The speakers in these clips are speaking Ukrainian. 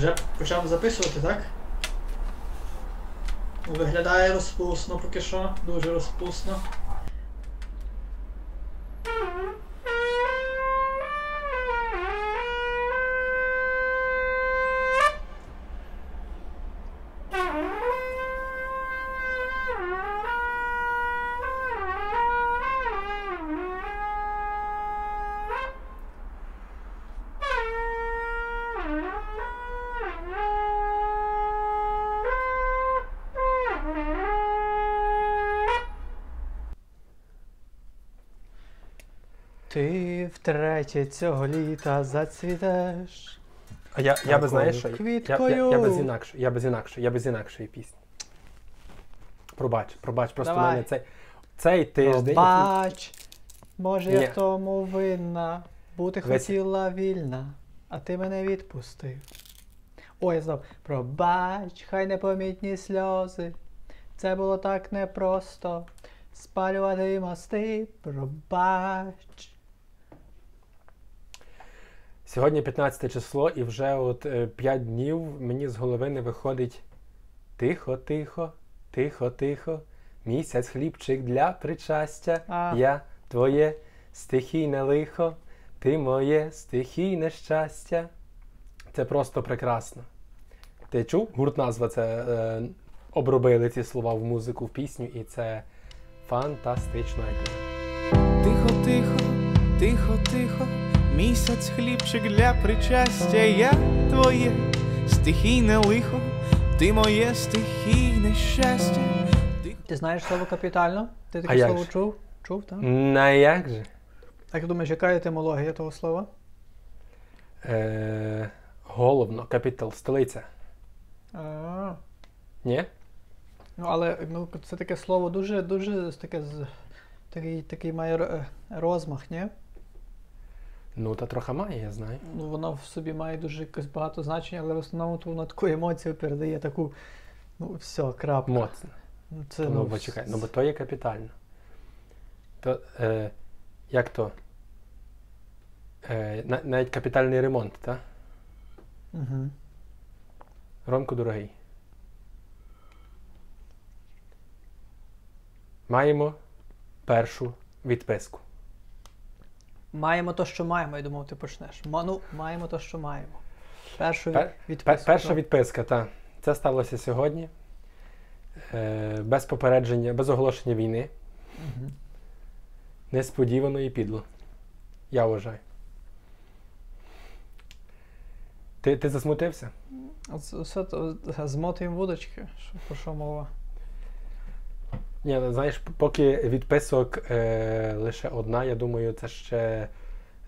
Вже почав записувати, так? Виглядає розпусно поки що, дуже розпусно. Втретє цього літа зацвітеш. А я, я би знаєш, що я, я, я, без інакшої, я без інакшої, я без інакшої пісні. Пробач, пробач, просто в Давай. мене цей, цей тиждень. Пробач, може я Ні. в тому винна, бути Весь- хотіла вільна, а ти мене відпустив. Ой, я знав. Пробач, хай непомітні сльози. Це було так непросто. Спалювати мости, пробач. Сьогодні 15 число, і вже от 5 днів мені з голови не виходить тихо, тихо, тихо, тихо. Місяць хлібчик для причастя. А. Я твоє стихійне лихо, ти моє стихійне щастя. Це просто прекрасно. Ти чув? Гурт назва це е, обробили ці слова в музику, в пісню, і це фантастично. Тихо, тихо, тихо, тихо, місяць хлібчик для причастя, я твоє стихійне лихо, ти моє стихійне щастя. Ти знаєш слово капітально? Ти А таке як слово же? чув? Чув, так? На як же? Як думаєш, яка етимологія того слова? Е, головно, капітал, столиця. А, Ні? Ну, але ну, це таке слово дуже, дуже таке такий, такий має е, розмах, ні? Ну, та трохи має, я знаю. Ну, воно в собі має дуже якось багато значення, але в основному то воно таку емоцію передає, таку, ну, все, крапка. Моцно. Ну, Це, Ну, бо чекай, ну бо то є капітально. То, е, як то? Е, на- навіть капітальний ремонт, так? Угу. Ромко дорогий. Маємо першу відписку. Маємо то, що маємо, я думав, ти почнеш. Ну, маємо то, що маємо. Першу Пер- відписку. перша відписка, так. Це сталося сьогодні. Е, без попередження, без оголошення війни. Мгм. Несподівано і підло. Я вважаю. Ти, ти засмутився? З- Все змотуємо вудочки, що, про що мова. Ні, ну, знаєш, поки відписок е, лише одна, я думаю, це ще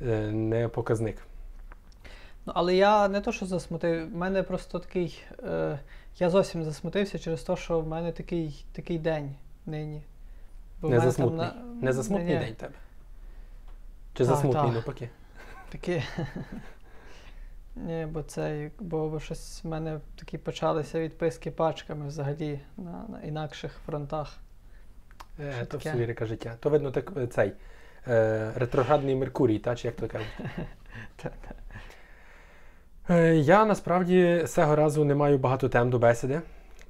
е, не показник. Ну, але я не то, що засмутив, в мене просто такий. Е, я зовсім засмутився через те, що в мене такий, такий день нині. Бо Не мене там засмутний. на- Не засмутний день тебе. Чи засмутний навпаки? Такі. Ні, бо це, бо щось в мене такі почалися відписки пачками взагалі на, на інакших фронтах. Е, то все лірика життя. То видно так е, цей е, ретроградний Меркурій, та, чи як то кажуть. Е, Я насправді цього разу не маю багато тем до бесіди.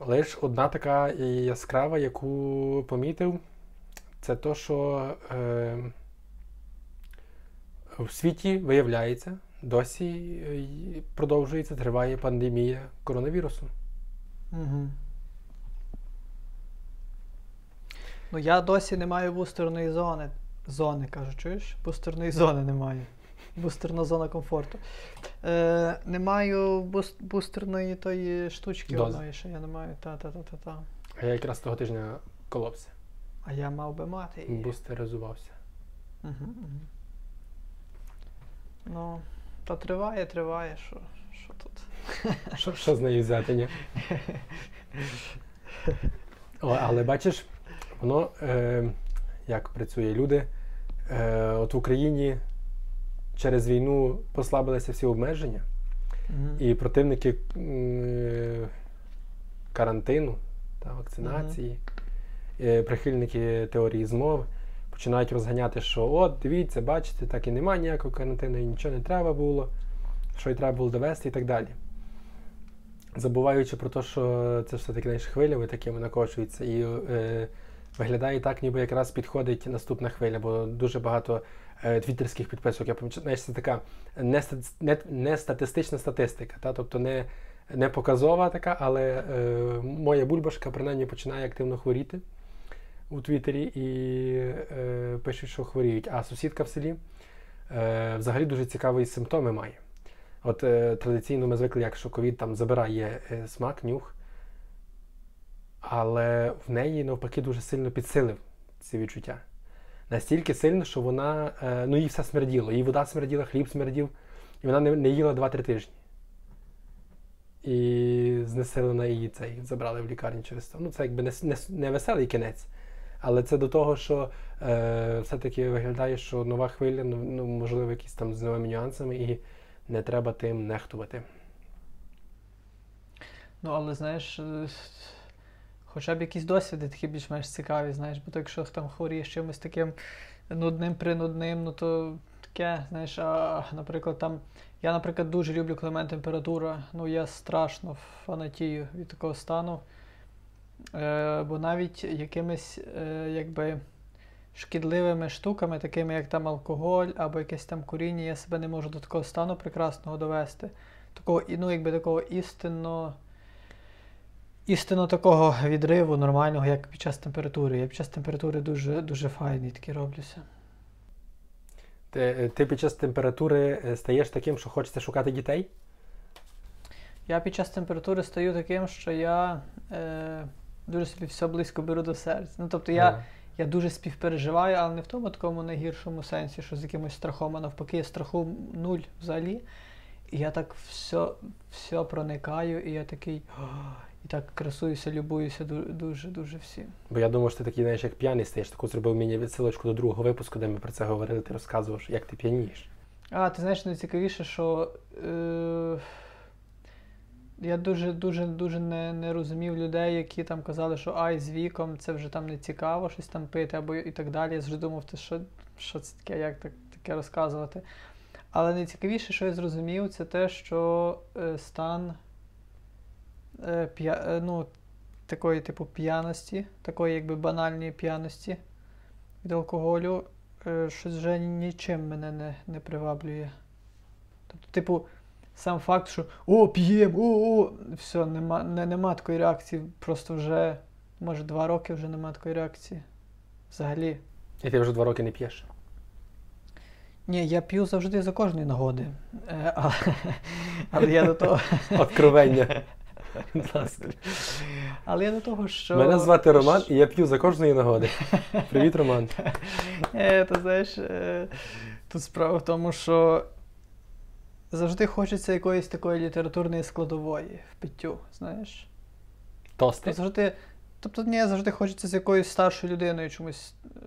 Лише одна така яскрава, яку помітив, це то, що е, в світі виявляється, досі продовжується, триває пандемія коронавірусу. Угу. Ну я досі не маю бустерної зони. Зони, кажу, чуєш? Бустерної зони не маю. Бустерна зона комфорту. Е, не маю бус- бустерної тої штучки Дози. одної, що я не маю. Та-та-та-та-та. А я якраз того тижня коловся, А я мав би мати її. бустеризувався. Угу, угу. Ну, та триває, триває, що, що тут. Що, що з нею взяти, ні? О, але бачиш, воно е, як працює люди. Е, от в Україні через війну послабилися всі обмеження, Мгм. і противники м, карантину та вакцинації, е, прихильники теорії змов починають розганяти, що от, дивіться, бачите, так і немає ніякого карантину, і нічого не треба було, що й треба було довести і так далі. забуваючи про те, що це все-таки хвилями такими накочується, і е, виглядає так, ніби якраз підходить наступна хвиля, бо дуже багато е, твіттерських підписок. Я помічаю, це така не, не, не статистична статистика, та? тобто не, не показова така, але е, моя бульбашка принаймні починає активно хворіти у Твіттері і е, пишуть, що хворіють. А сусідка в селі е, взагалі дуже цікаві симптоми має. От е, традиційно ми звикли, як що ковід там забирає е, смак, нюх, але в неї навпаки дуже сильно підсилив ці відчуття. Настільки сильно, що вона, е, ну їй все смерділо. Їй вода смерділа, хліб смердів, і вона не, їла 2-3 тижні. І знесилена її цей забрали в лікарню через це. Ну, це якби не, не, не веселий кінець. Але це до того, що е, все-таки виглядає, що нова хвиля, ну, ну, можливо, якісь там з новими нюансами, і не треба тим нехтувати. Ну, але знаєш, е, хоча б якісь досвіди такі більш-менш цікаві, знаєш, бо то якщо там хворієш чимось таким нудним принудним, ну то таке, знаєш, а, наприклад, там. Я, наприклад, дуже люблю, коли мене температура. Ну, я страшно фанатію від такого стану. Е, бо навіть якимись е, якби шкідливими штуками, такими як там алкоголь або якесь там куріння, я себе не можу до такого стану прекрасного довести. Такого, ну, якби такого істинно, істинно такого відриву нормального, як під час температури. Я під час температури дуже, дуже файний такий роблюся. Ти, ти під час температури е, стаєш таким, що хочеться шукати дітей? Я під час температури стаю таким, що я е, дуже собі все близько беру до серця. Ну, тобто я, я дуже співпереживаю, але не в тому такому найгіршому сенсі, що з якимось страхом, а навпаки, страху нуль взагалі. І я так все, все проникаю, і я такий. І так красуюся, любуюся дуже, дуже всім. Бо я думав, що ти такий, знаєш, як п'яний стаєш, таку зробив мені відсилочку до другого випуску, де ми про це говорили, ти розказував, як ти п'янієш. А, ти знаєш, найцікавіше, що е, я дуже дуже не, не розумів людей, які там казали, що ай, з віком це вже там не цікаво щось там пити або і так далі. Я завжди думав, ти що, що це таке, як так, таке розказувати. Але найцікавіше, що я зрозумів, це те, що е, стан е, п'я, е, ну, такої типу п'яності, такої якби банальної п'яності від алкоголю, е, щось вже нічим мене не, не приваблює. Тобто, типу, сам факт, що о, п'єм, о, о, все, нема, не, нема такої реакції. Просто вже, може, два роки вже нема такої реакції. Взагалі. І ти вже два роки не п'єш. Ні, я п'ю завжди за кожної нагоди. Е, але, але я до того. Откровення. Будь ласка. Але я до того, що. Мене звати Роман, і я п'ю за кожної нагоди. Привіт, Роман. Е, ти знаєш, е, тут справа в тому, що завжди хочеться якоїсь такої літературної складової в питтю, знаєш. Тости. Завжди, тобто, ні, завжди хочеться з якоюсь старшою людиною чомусь е,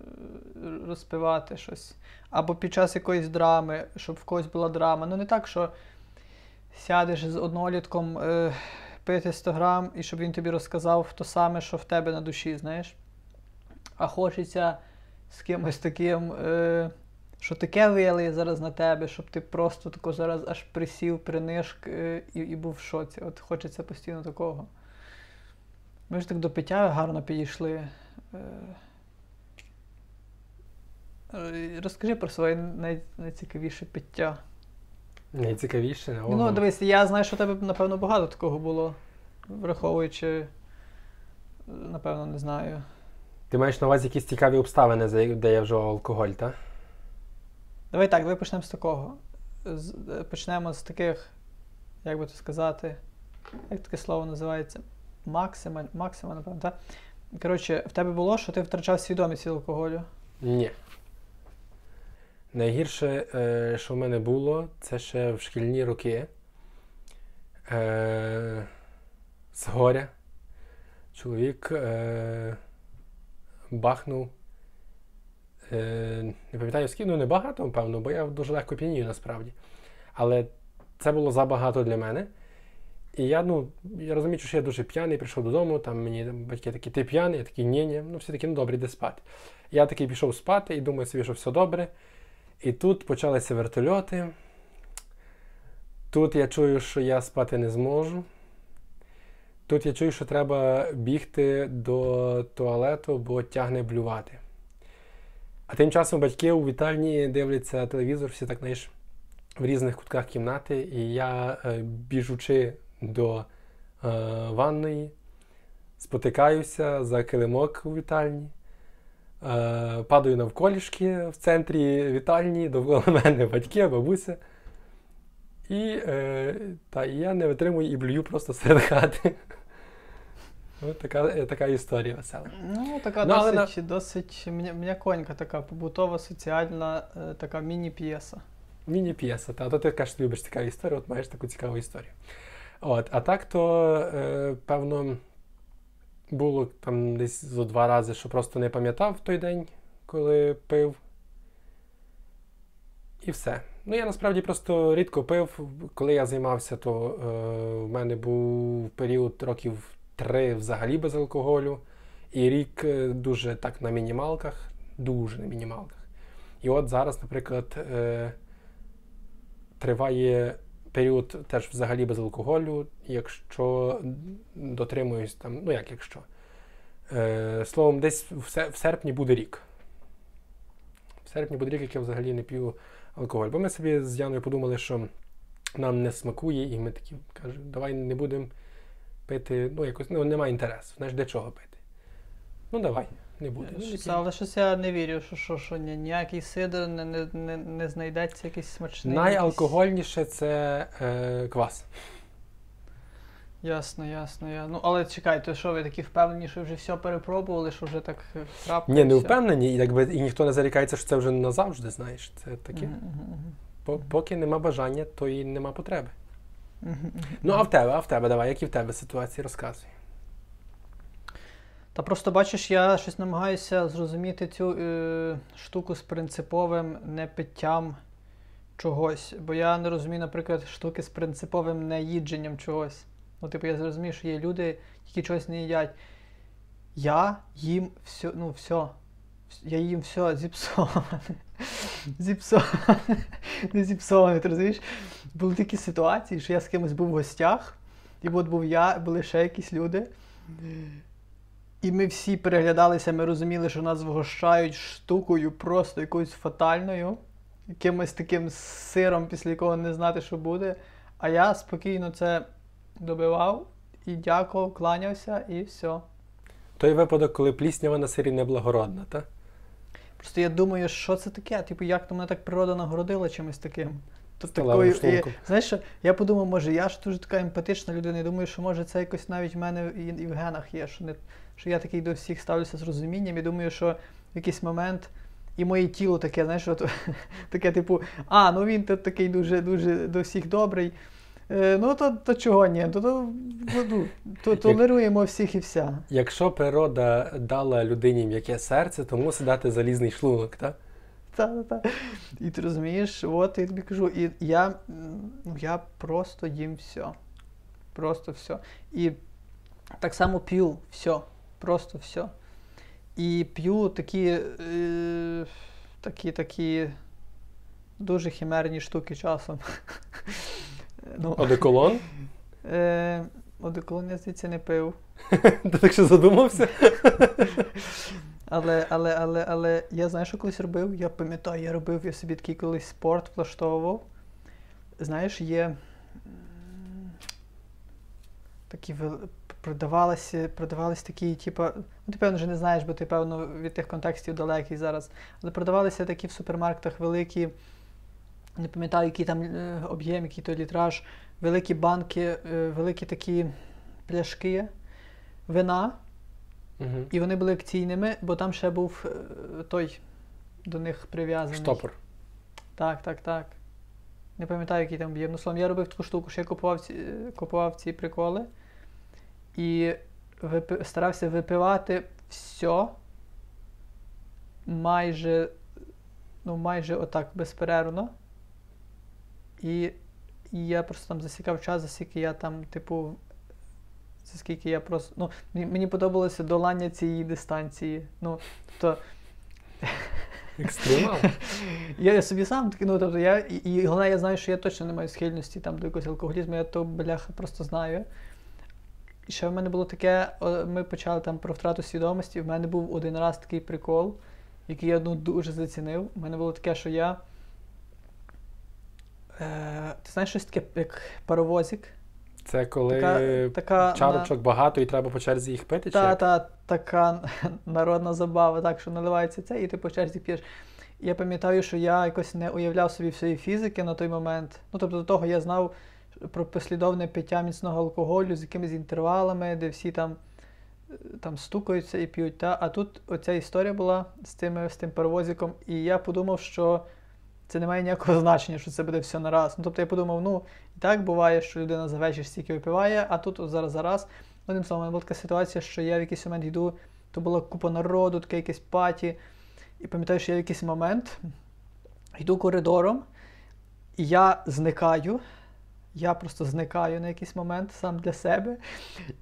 розпивати щось. Або під час якоїсь драми, щоб в когось була драма. Ну не так, що сядеш з однолітком е, пити 100 грам, і щоб він тобі розказав то саме, що в тебе на душі, знаєш. А хочеться з кимось таким, е, що таке вилиє зараз на тебе, щоб ти просто тако зараз аж присів, принишк е, і, і був в шоці. От хочеться постійно такого. Ми ж так до пиття гарно підійшли. Е, Розкажи про своє най, найцікавіше пиття. Найцікавіше. Ну, ого. дивись, я знаю, що у тебе, напевно, багато такого було, враховуючи, напевно, не знаю. Ти маєш на увазі якісь цікаві обставини, де я вживав алкоголь, так? Давай так, давай почнемо з такого. З, е, почнемо з таких, як би то сказати, як таке слово називається? Максима, максима, напевно, так? Коротше, в тебе було, що ти втрачав свідомість від алкоголю. Ні. Найгірше, е, що в мене було, це ще в шкільні роки. Е, з горя. Чоловік е, бахнув. Не пам'ятаю, скільки, ну не багато, певно, бо я дуже легко п'янію насправді. Але це було забагато для мене. І я, ну, я розумію, що я дуже п'яний, прийшов додому, там мені батьки такі, ти п'яний, я такий, ні, ні, ну всі такі, ну добре, йди спати. Я такий пішов спати і думаю собі, що все добре. І тут почалися вертольоти. Тут я чую, що я спати не зможу. Тут я чую, що треба бігти до туалету, бо тягне блювати. А тим часом батьки у вітальні дивляться телевізор, всі так знаєш, в різних кутках кімнати, і я, е, біжучи до е, ванної, спотикаюся за килимок у вітальні, падаю навколішки в центрі вітальні, довкола мене батьки, бабуся. І, е, та, і я не витримую і блюю просто серед хати. Ось така, е, така історія весела. Ну, така Ну, досить, досить м'яконька, така побутова, соціальна, е, така міні-п'єса. Міні-п'єса, та то ти кажеш, ти любиш цікаві історії, от маєш таку цікаву історію. От, а так то, е, певно, було там десь зо два рази, що просто не пам'ятав в той день, коли пив. І все. Ну, я насправді просто рідко пив. Коли я займався, то е, в мене був період років три взагалі без алкоголю. І рік е, дуже так на мінімалках, дуже на мінімалках. І от зараз, наприклад, е, триває період теж взагалі без алкоголю, якщо дотримуюсь там, ну як якщо. Е, словом, десь в, серпні буде рік. В серпні буде рік, як я взагалі не п'ю алкоголь. Бо ми собі з Яною подумали, що нам не смакує, і ми такі кажуть, давай не будемо пити, ну якось ну, немає інтересу. Знаєш, для чого пити? Ну давай, не буде. Ну, Щось- п'ємо. Але щось я не вірю, що, що, що ніякий сидр не, не, не, знайдеться якийсь смачний. якийсь- Найалкогольніше це е, квас. Ясно, ясно. Я... Ну, але чекайте, що ви такі впевнені, що вже все перепробували, що вже так е, крапка. Ні, не впевнені, і якби і ніхто не зарікається, що це вже назавжди, знаєш. Це таке. Поки нема бажання, то і нема потреби. Ну, а в тебе, а в тебе, давай, які в тебе ситуації розказуй. Та просто бачиш, я щось намагаюся зрозуміти цю е, штуку з принциповим непиттям чогось. Бо я не розумію, наприклад, штуки з принциповим неїдженням чогось. Ну, типу, я зрозумію, що є люди, які чогось не їдять. Я їм все, ну, все. Я їм все зіпсоване. Зіпсоване. Не зіпсоване, ти розумієш? Були такі ситуації, що я з кимось був в гостях, і от був я, були ще якісь люди. І ми всі переглядалися, ми розуміли, що нас вгощають штукою просто якоюсь фатальною, якимось таким сиром, після якого не знати, що буде. А я спокійно це добивав і дякував, кланявся, і все. Той випадок, коли пліснява на сирі неблагородна, та? Просто я думаю, що це таке? Типу, як то мене так природа нагородила чимось таким. То такою, і, знаєш, що, я подумав, може, я ж дуже така емпатична людина, і думаю, що може це якось навіть в мене і, і в генах є, що, не, що я такий до всіх ставлюся з розумінням і думаю, що в якийсь момент і моє тіло таке, знаєш, от, таке, типу, а, ну він тут такий дуже, дуже до всіх добрий. Е, ну, то, то чого ні? То, то, ну, то толеруємо всіх і вся. Якщо природа дала людині м'яке серце, то мусить дати залізний шлунок, та? Та, та. І ти розумієш, от я тобі кажу, і я, ну, я просто їм все. Просто все. І так само п'ю все. Просто все. І п'ю такі, е, такі, такі дуже химерні штуки часом. Ну, Одеколон? е, одеколон я звідси не пив. Ти так що задумався? Але, але, але, але я знаю, що колись робив. Я пам'ятаю, я робив я собі такий колись спорт влаштовував. Знаєш, є такі продавалися, продавалися такі, типу, ну ти певно вже не знаєш, бо ти певно від тих контекстів далекий зараз. Але продавалися такі в супермаркетах великі, не пам'ятаю, який там е, об'єм, який той літраж, великі банки, е, великі такі пляшки вина. Угу. І вони були акційними, бо там ще був е, той до них прив'язаний. Штопор. Так, так, так. Не пам'ятаю, який там об'єм. Ну, словом, я робив таку штуку, що я купував ці, купував ці приколи і випи- старався випивати все майже, ну, майже отак безперервно. І, і я просто там засікав час, за скільки я там, типу, за скільки я просто. Ну, мені, подобалося долання цієї дистанції. Ну, тобто, Екстремал. я, я собі сам такий, ну тобто я, і, і головне, я знаю, що я точно не маю схильності там до якогось алкоголізму, я то бляха просто знаю. І ще в мене було таке, ми почали там про втрату свідомості. В мене був один раз такий прикол, який я ну, дуже зацінив. У мене було таке, що я. Е, ти знаєш щось таке, як паровозик? Це коли Така, така чарочок багато і треба по черзі їх пити? чи Та, як? та, така народна забава, так що наливається це, і ти по черзі п'єш. Я пам'ятаю, що я якось не уявляв собі всієї фізики на той момент. Ну, тобто до того я знав про послідовне пиття міцного алкоголю з якимись інтервалами, де всі там, е, там стукаються і п'ють. Та? А тут оця історія була з, тими, з тим паровозиком, і я подумав, що це не має ніякого значення, що це буде все на раз. Ну, тобто я подумав, ну, і так буває, що людина за вечір стільки випиває, а тут от зараз зараз. Одним словом, була така ситуація, що я в якийсь момент йду, то була купа народу, таке якесь паті. І пам'ятаю, що я в якийсь момент йду коридором, і я зникаю. Я просто зникаю на якийсь момент сам для себе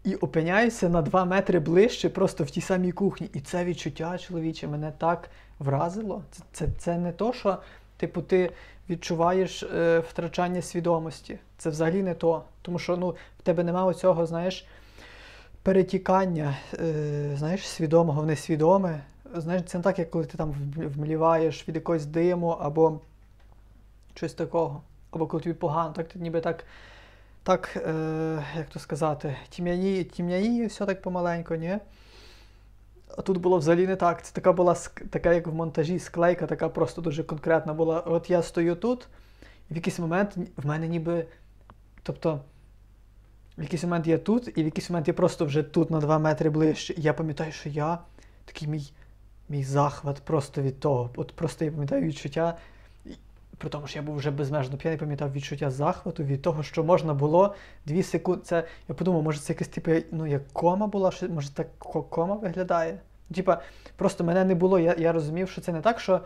і опиняюся на два метри ближче, просто в тій самій кухні. І це відчуття чоловіче мене так вразило. Це, це, це не то, що типу, ти відчуваєш е, втрачання свідомості. Це взагалі не то. Тому що ну, в тебе немає оцього, знаєш, перетікання, е, знаєш, свідомого в несвідоме. Знаєш, це не так, як коли ти там вмліваєш від якогось диму або щось такого. Або коли тобі погано, так ти ніби так, так е, як то сказати, тім'яніє, тім'яніє все так помаленько, ні? А тут було взагалі не так. Це така була така, як в монтажі, склейка, така просто дуже конкретна була. От я стою тут, і в якийсь момент в мене ніби. Тобто, в якийсь момент я тут, і в якийсь момент я просто вже тут на 2 метри ближче. І я пам'ятаю, що я такий мій, мій захват просто від того. От просто я пам'ятаю відчуття. При тому, що я був вже безмежно п'яний, пам'ятав відчуття захвату від того, що можна було 2 секунди. Це я подумав, може це якась типу, ну як кома була, що може так кома виглядає. Типа, просто мене не було. Я, я розумів, що це не так, що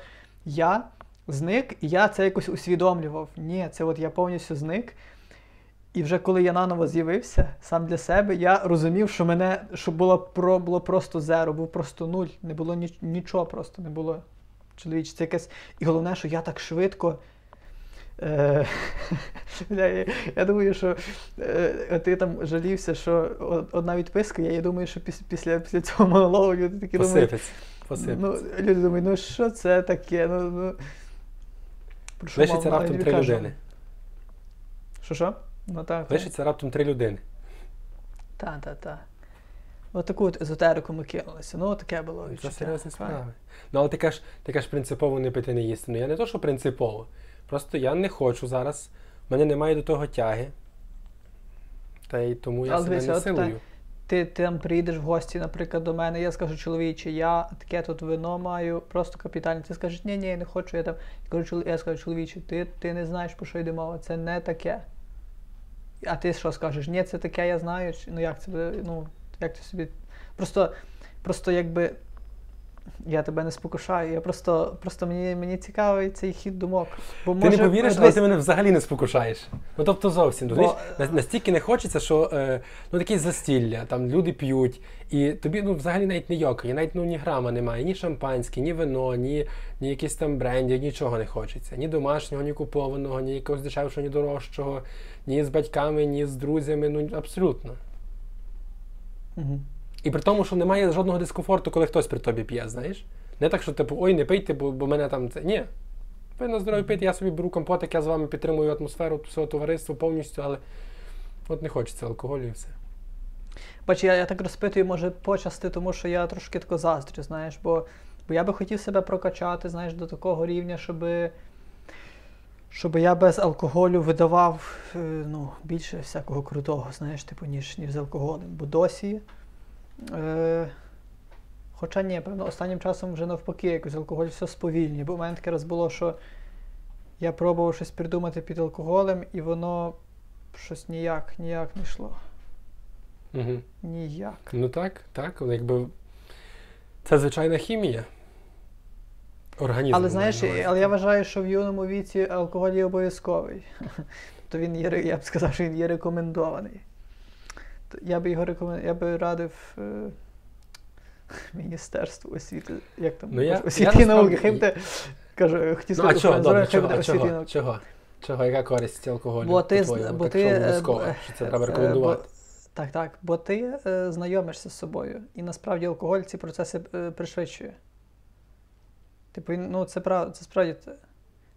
я зник, і я це якось усвідомлював. Ні, це от я повністю зник. І вже коли я наново з'явився сам для себе, я розумів, що мене що було про було просто зеро, був просто нуль. Не було ніч, нічого просто не було. Чоловіче, це якесь. І головне, що я так швидко. Е, я, я думаю, що е, ти там жалівся, що одна відписка, я, я думаю, що після, після, після цього монологу люди такі думають. Ну, люди думають, ну що це таке? Ну, ну. Лишиться раптом три людини. Що що? Ну так. Лишиться раптом три людини. Та, та, та. От таку от езотерику ми кинулися. Ну, таке було. Це серйозні справи. Ну, але ти кажеш, ти кажеш принципово не пити, не їсти. Ну я не то, що принципово. Просто я не хочу зараз. в мене немає до того тяги. Та й тому я Але себе дивися, не силую. Ти, ти там приїдеш в гості, наприклад, до мене, я скажу, чоловіче, я таке тут вино маю, просто капітальне. Ти скажеш, ні, ні, я не хочу, я там. Я, кажу, «Чол- я скажу, чоловіче, ти, ти не знаєш, про що йде мова, це не таке. А ти що скажеш? Ні, це таке, я знаю. Ну як це ну, як ти собі. Просто, просто якби. Я тебе не спокушаю, я просто, просто мені, мені цікавий цей хід думок. Бо Ти може, не повіриш, але ти мене взагалі не спокушаєш. Ну тобто зовсім. Бо-? На- Настільки не хочеться, що е, ну такі застілля, там люди п'ють, і тобі ну взагалі навіть не йокає, навіть ну ні грама немає, ні шампанське, ні вино, ні, ні якісь там бренді, нічого не хочеться. Ні домашнього, ні купованого, ні якогось дешевшого, ні дорожчого, ні з батьками, ні з друзями. Ну абсолютно. І при тому, що немає жодного дискомфорту, коли хтось при тобі п'є, знаєш? Не так, що типу, ой, не пийте, бо, бо мене там це. Ні. Ви на здоров'я пийте, я собі беру компотик, я з вами підтримую атмосферу всього товариства повністю, але от не хочеться алкоголю і все. Бач, я, я так розпитую, може, почасти, тому що я трошки тако заздрю, знаєш, бо, бо я би хотів себе прокачати, знаєш, до такого рівня, щоб, щоб я без алкоголю видавав е, ну, більше всякого крутого, знаєш, типу, ніж, ніж з алкоголем. Бо досі. Е, хоча ні, певно, останнім часом вже навпаки, якось алкоголь все сповільнює. Бо в мене таке раз було, що я пробував щось придумати під алкоголем, і воно щось ніяк, ніяк не йшло. Угу. Ніяк. Ну так, так, якби. Це звичайна хімія. Організм. Але знаєш, але я вважаю, що в юному віці алкоголь є обов'язковий. Тобто він є, я б сказав, що він є рекомендований. Я би його рекомен... я би радив е... Міністерству освіти. Як там? Ну, я- освіти я і науки. Хай буде. Кажу, хотів Ну, а сказати, чого, добре, чого, буде а освіти чого, чого? Чого, яка користь алкоголю? Бо ти, бо Так ти, що е, обов'язково, що це треба е, рекомендувати. бо- Так, так. Бо ти е, знайомишся з собою. І насправді алкоголь ці процеси е, пришвидшує. Типу, ну, це правда, це справді.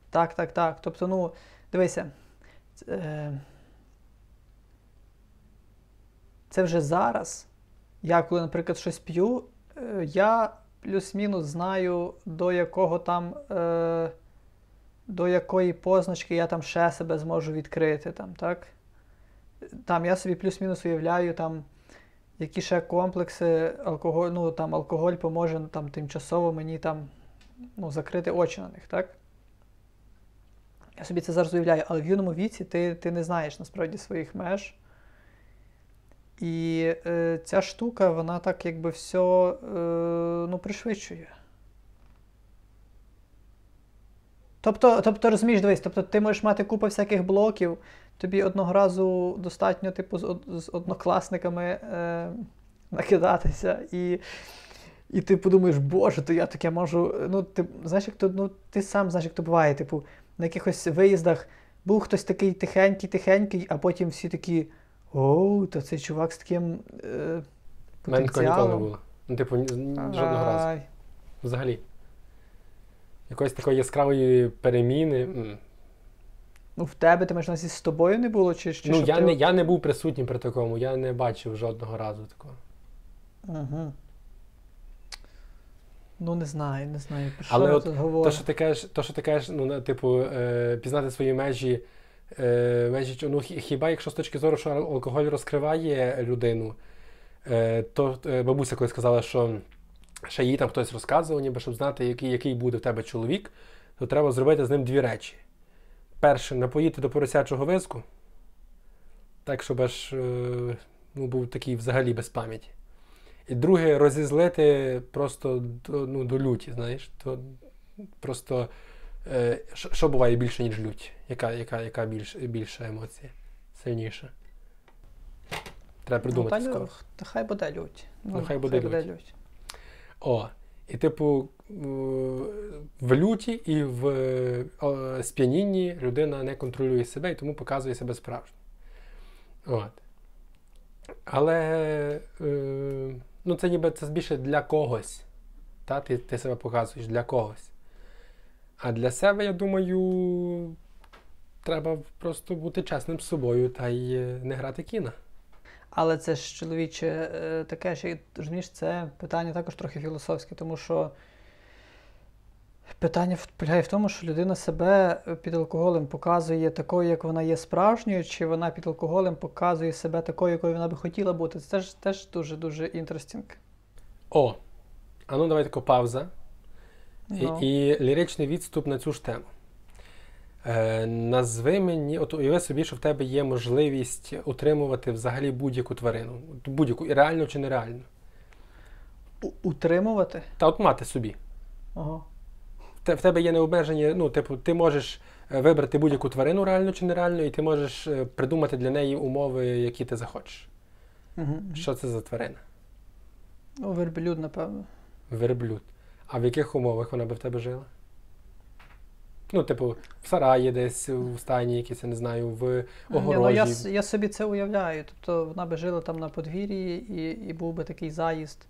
Так, так, так. Тобто, ну, дивися. Е, це вже зараз. Я, коли, наприклад, щось п'ю, е, я плюс-мінус знаю, до якого там. Е, до якої позначки я там ще себе зможу відкрити. Там, так? там я собі плюс-мінус уявляю, там, які ще комплекси алкоголь, ну, там, алкоголь поможе ну, там, тимчасово мені там, ну, закрити очі на них. Так? Я собі це зараз уявляю, але в юному віці ти, ти не знаєш насправді своїх меж. І е, ця штука, вона так якби все е, ну, пришвидшує. Тобто, тобто, розумієш, дивись, тобто ти можеш мати купу всяких блоків, тобі одного разу достатньо, типу, з, з однокласниками е, накидатися, і, і ти подумаєш, боже, то я таке можу. Ну, ти знаєш, як то, ну, ти сам знаєш, як то буває, типу, на якихось виїздах був хтось такий тихенький, тихенький, а потім всі такі. Оу, то цей чувак з таким е, мене такого ніколи не було. Ну, типу, жодного разу. Взагалі. Якоїсь такої яскравої переміни. Ну, в тебе ти маєш на з тобою не було, чи, чи Ну, я ти- не, я не був присутній при такому, я не бачив жодного разу такого. Угу. Ну, не знаю, не знаю. Про що Але от тут? То, що ти кажеш, то, що ти кажеш, ну, типу, е, пізнати свої межі, е, межі, ну, хіба якщо з точки зору, що алкоголь розкриває людину, е, то е, бабуся колись сказала, що ще їй там хтось розказував, ніби щоб знати, який, який буде в тебе чоловік, то треба зробити з ним дві речі. Перше, напоїти до поросячого виску, так, щоб аж е, ну, був такий взагалі без пам'яті. І друге, розізлити просто до, ну, до люті, знаєш. То просто е, що, буває більше, ніж лють? Яка, яка, яка більш, більша емоція? Сильніша? Треба придумати ну, та, скоро. та хай буде лють. Ну, хай буде лють. лють. О, і типу, в- люті і в сп'янінні людина не контролює себе і тому показує себе справжньо. От. Але е, ну, це ніби це більше для когось. Та? Ти, ти себе показуєш для когось. А для себе, я думаю, треба просто бути чесним з собою та й е, не грати кіна. Але це ж чоловіче е, таке що розумієш, це питання також трохи філософське, тому що питання полягає в тому, що людина себе під алкоголем показує такою, як вона є справжньою, чи вона під алкоголем показує себе такою, якою вона би хотіла бути. Це теж, теж дуже-дуже інтерестінг. О, а ну давай така пауза. І, Ну. і ліричний відступ на цю ж тему. Е, назви мені, от уяви собі, що в тебе є можливість утримувати взагалі будь-яку тварину. Будь-яку, і реально чи нереально. У- Утримувати. Та от мати собі. Ага. В тебе є необмежені, ну, типу, ти можеш е, вибрати будь-яку тварину реально чи нереально, і ти можеш е, придумати для неї умови, які ти захочеш. Угу. Що це за тварина? Ну, верблюд, напевно. Верблюд. А в яких умовах вона би в тебе жила? Ну, типу, в сараї десь, в стайні якісь, я не знаю, в Ні, ну, я, я собі це уявляю. Тобто вона би жила там на подвір'ї і, і був би такий заїзд,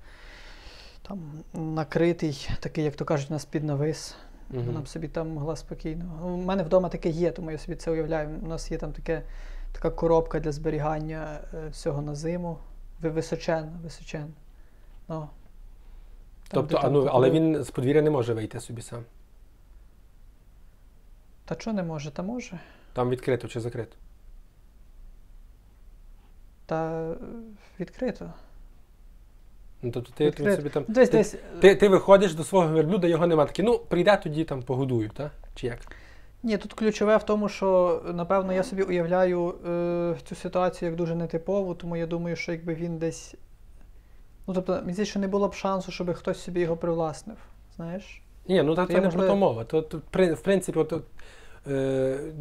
там накритий, такий, як то кажуть, у нас під навис. Мгм. Вона б собі там могла спокійно. Ну, У мене вдома таке є, тому я собі це уявляю. У нас є там таке, така коробка для зберігання е, всього на зиму. Ви- Височенна, височенна. Ну, Тобто, а, ну, але він з подвір'я не може вийти собі сам. Та що не може? Та може. Там відкрито чи закрито. Та е, відкрито. Ну, тобто ти, Відкрито. собі там. Десь, ти, десь, ти, ти виходиш до свого верблюда, його нема такий, ну, прийде тоді там погодую, так? Чи як? Ні, тут ключове в тому, що напевно я собі уявляю е, цю ситуацію як дуже нетипову, тому я думаю, що якби він десь. Ну, тобто, мені здається, що не було б шансу, щоб хтось собі його привласнив. Знаєш? Ні, ну та, То я, не про то мова. То, то, в принципі, от,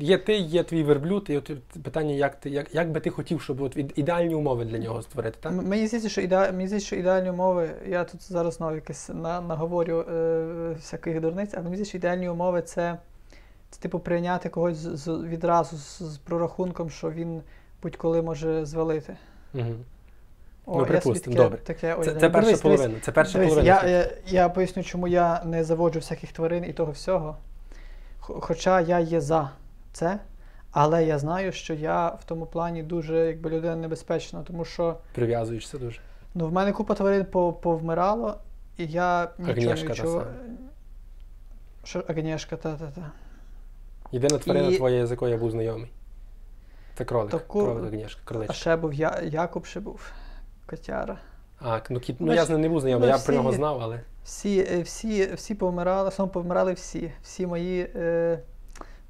є ти, є твій верблюд, і от питання, як, ти, як, як би ти хотів, щоб от, ідеальні умови для нього створити, так? Мені здається, що іде... мені здається, що ідеальні умови, я тут зараз знову якось на... наговорю е... всяких дурниць, але мені здається, що ідеальні умови це, це типу прийняти когось з... з- відразу з... з прорахунком, що він будь-коли може звалити. Угу. О, Ну, припустимо, таке, добре. Таке Це, це Ну, перша дивись, дивись. Це перша Дивись, половина. я, я, я поясню, чому я не заводжу всяких тварин і того всього. Хоча я є за це, але я знаю, що я в тому плані дуже якби людина небезпечна, тому що Прив'язуєшся дуже. ну, в мене купа тварин повмирало, і я нічого не та відчуваю. Що Агнєшка, та-та-та. Єдина тварина І- твоя, з якою я був знайомий. Це кролик. Таку- Кролик Агнєшка, А ще був я, Якуб ще був. Котяра. А, ну, кіт, ну я з ним не був знайомий, я про нього знав, але. Всі, е, всі, всі помирали, сам помирали всі. Всі мої е,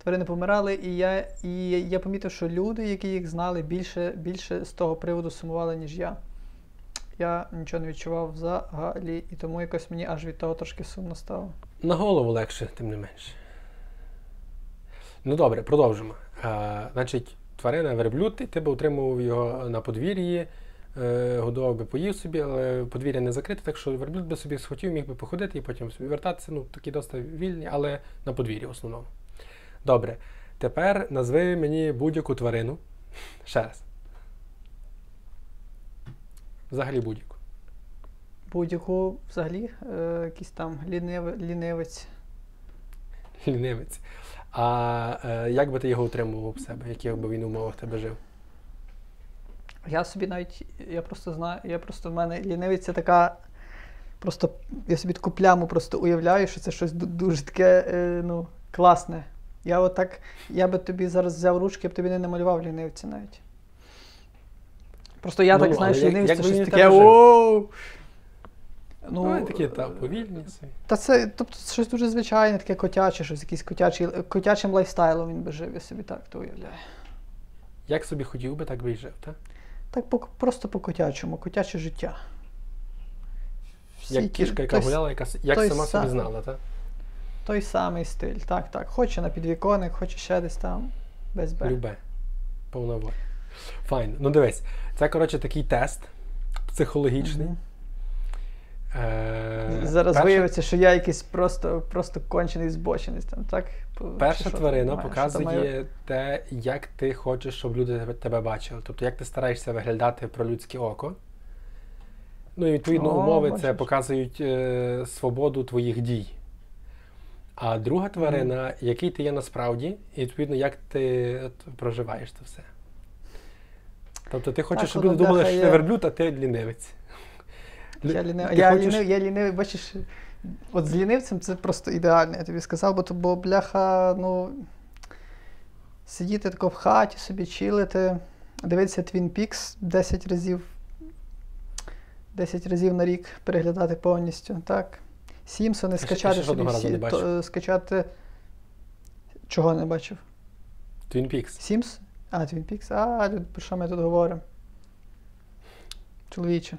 тварини помирали, і я, і я помітив, що люди, які їх знали, більше, більше з того приводу сумували, ніж я. Я нічого не відчував взагалі, і тому якось мені аж від того трошки сумно стало. На голову легше, тим не менше. Ну добре, продовжимо. А, значить, тварина верблюд, і ти би утримував його на подвір'ї, годував би поїв собі, але подвір'я не закрите, так що верблюд би собі схотів, міг би походити і потім собі вертатися. Ну, такі досить вільні, але на подвір'ї в основному. Добре. Тепер назви мені будь-яку тварину. Ще раз. Взагалі будь-яку. Будь-яку взагалі, е, якийсь там лінив, лінивець. Лінивець. А е, як би ти його утримував в себе? Яких би він умовах тебе жив? Я собі навіть, я просто знаю, я просто в мене лінивець це така. Просто я собі таку пляму просто уявляю, що це щось дуже таке е, ну, класне. Я отак, я би тобі зараз взяв ручки, я б тобі не намалював лінивця навіть. Просто я Ну, так знаю, що як це щось таке. Оу! Ну, Ну, такі та, повільні та це, тобто, щось дуже звичайне, таке котяче, щось, якийсь котячий, котячим лайфстайлом він би жив, я собі так то уявляю. Як собі хотів би, так би й жив, так? Так по, просто по котячому, котяче життя. Всі Як ті- кішка, яка той гуляла, яка як той сама собі знала, так? Той самий стиль, так, так. Хоче на підвіконник, хоче ще десь там, без Б. Любе. Повна. Файн. Ну дивись, це, коротше, такий тест психологічний. Мгм. Е, Зараз перша, виявиться, що я якийсь просто, просто кончений збочинець там, так? Перша що тварина має, що має? показує те, як ти хочеш, щоб люди тебе, бачили. Тобто, як ти стараєшся виглядати про людське око. Ну і відповідно О, умови це показують е, свободу твоїх дій. А друга тварина, який ти є насправді, і відповідно, як ти от, проживаєш це все. Тобто ти хочеш, Так, щоб люди думали, що ти верблюд, а ти лінивець. Я, лінив, ти я, хочеш- лінив, я лінивий, бачиш, от з лінивцем це просто ідеально, я тобі сказав, бо то бо бляха, ну. Сидіти тако в хаті, собі чилити, дивитися Twin Peaks 10 разів. 10 разів на рік переглядати повністю, так. Сімпсони скачати ще собі всі, то, е, скачати. Чого не бачив? Twin Peaks. Сімс? А, Twin Peaks. А, про що ми тут говоримо? Чоловіче.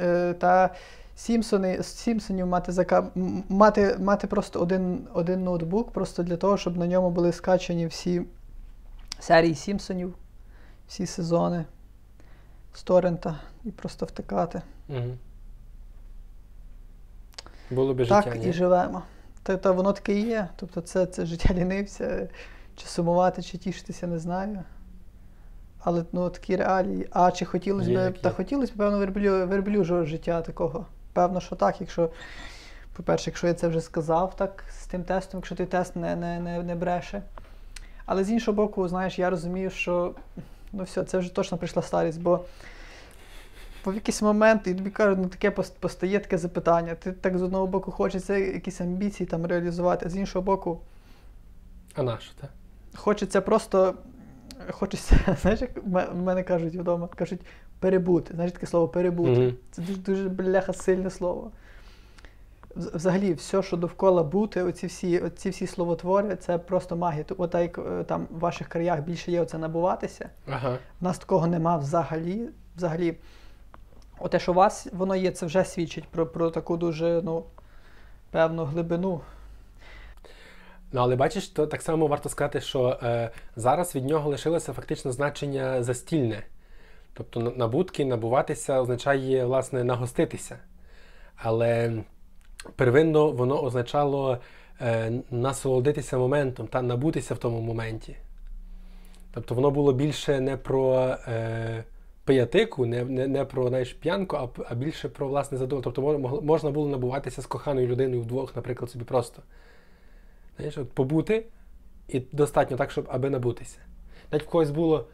Е, та Сімпсони, Сімпсонів мати, зака... мати, мати просто один, один ноутбук, просто для того, щоб на ньому були скачані всі серії Сімпсонів, всі сезони з торрента і просто втикати. Угу. Було би так життя, і живемо. Та, та воно таке і є. Тобто це, це життя лінився. Чи сумувати, чи тішитися, не знаю. Але ну, такі реалії. А чи хотілося б, та хотілося б, певно, верблю, верблюжого життя такого. Певно, що так, якщо, по-перше, якщо я це вже сказав так з тим тестом, якщо той тест не, не, не, не бреше. Але з іншого боку, знаєш, я розумію, що ну все, це вже точно прийшла старість, бо в якийсь момент і тобі кажуть, ну таке постає таке запитання. Ти так з одного боку хочеться якісь амбіції там реалізувати, а з іншого боку, А нащо, так? хочеться просто. Хочеться, знаєш, як в мене кажуть вдома, кажуть перебути. Знаєш таке слово перебути. Мгм. Це дуже, дуже бляха сильне слово. Взагалі, все, що довкола бути, оці всі, оці всі словотвори, це просто магія. От як е, там в ваших краях більше є оце набуватися. Ага. У нас такого нема взагалі. Взагалі, те, що у вас воно є, це вже свідчить про, про таку дуже ну, певну глибину. Ну, але бачиш, то так само варто сказати, що е, зараз від нього лишилося фактично значення застільне. Тобто набутки, набуватися означає, власне, нагоститися. Але первинно воно означало е, насолодитися моментом та набутися в тому моменті. Тобто воно було більше не про е, пиятику, не, не, не про знаєш, п'янку, а, а більше про власне задоволення. Тобто можна було набуватися з коханою людиною вдвох, наприклад, собі просто. Знаєш, от побути і достатньо так, щоб аби набутися. Навіть в когось було,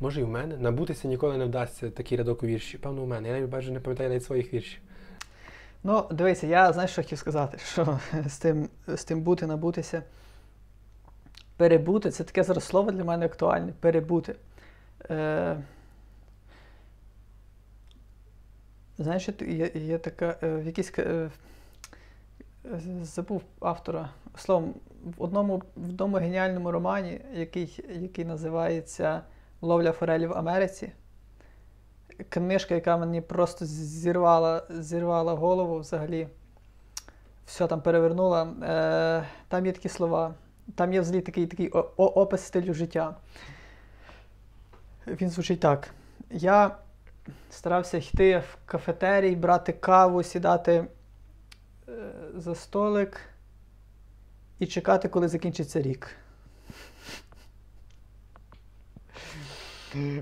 може і в мене, набутися ніколи не вдасться такий рядок у вірші. Певно, у мене. Я навіть майже не пам'ятаю навіть своїх віршів. Ну, дивися, я знаєш, що хотів сказати, що з тим, з тим бути, набутися. Перебути це таке зараз слово для мене актуальне. Перебути. Е, знаєш, є, є, така е, в якійсь. Е, забув автора. Словом, в одному, в одному геніальному романі, який, який називається Ловля форелі в Америці книжка, яка мені просто зірвала, зірвала голову взагалі. Все там перевернула. Е, там є такі слова. Там є взагалі такий, такий опис стилю життя. Він звучить так. Я старався йти в кафетерій, брати каву, сідати за столик і чекати, коли закінчиться рік.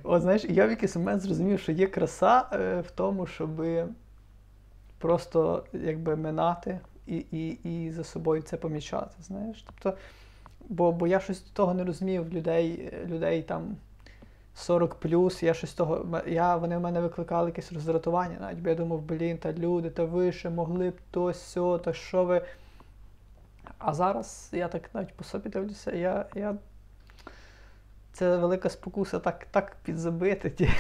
От знаєш, я в якийсь момент зрозумів, що є краса е, в тому, щоб просто якби минати і, і, і за собою це помічати. Знаєш? Тобто, бо, бо я щось того не розумів, людей, людей там 40 плюс, я щось того. Я, вони в мене викликали якесь роздратування. Навіть бо я думав, блін, та люди, та ви ще могли б то сьо, та що ви. А зараз я так навіть по собі дивлюся, я. я це велика спокуса так, так підзабити, ті,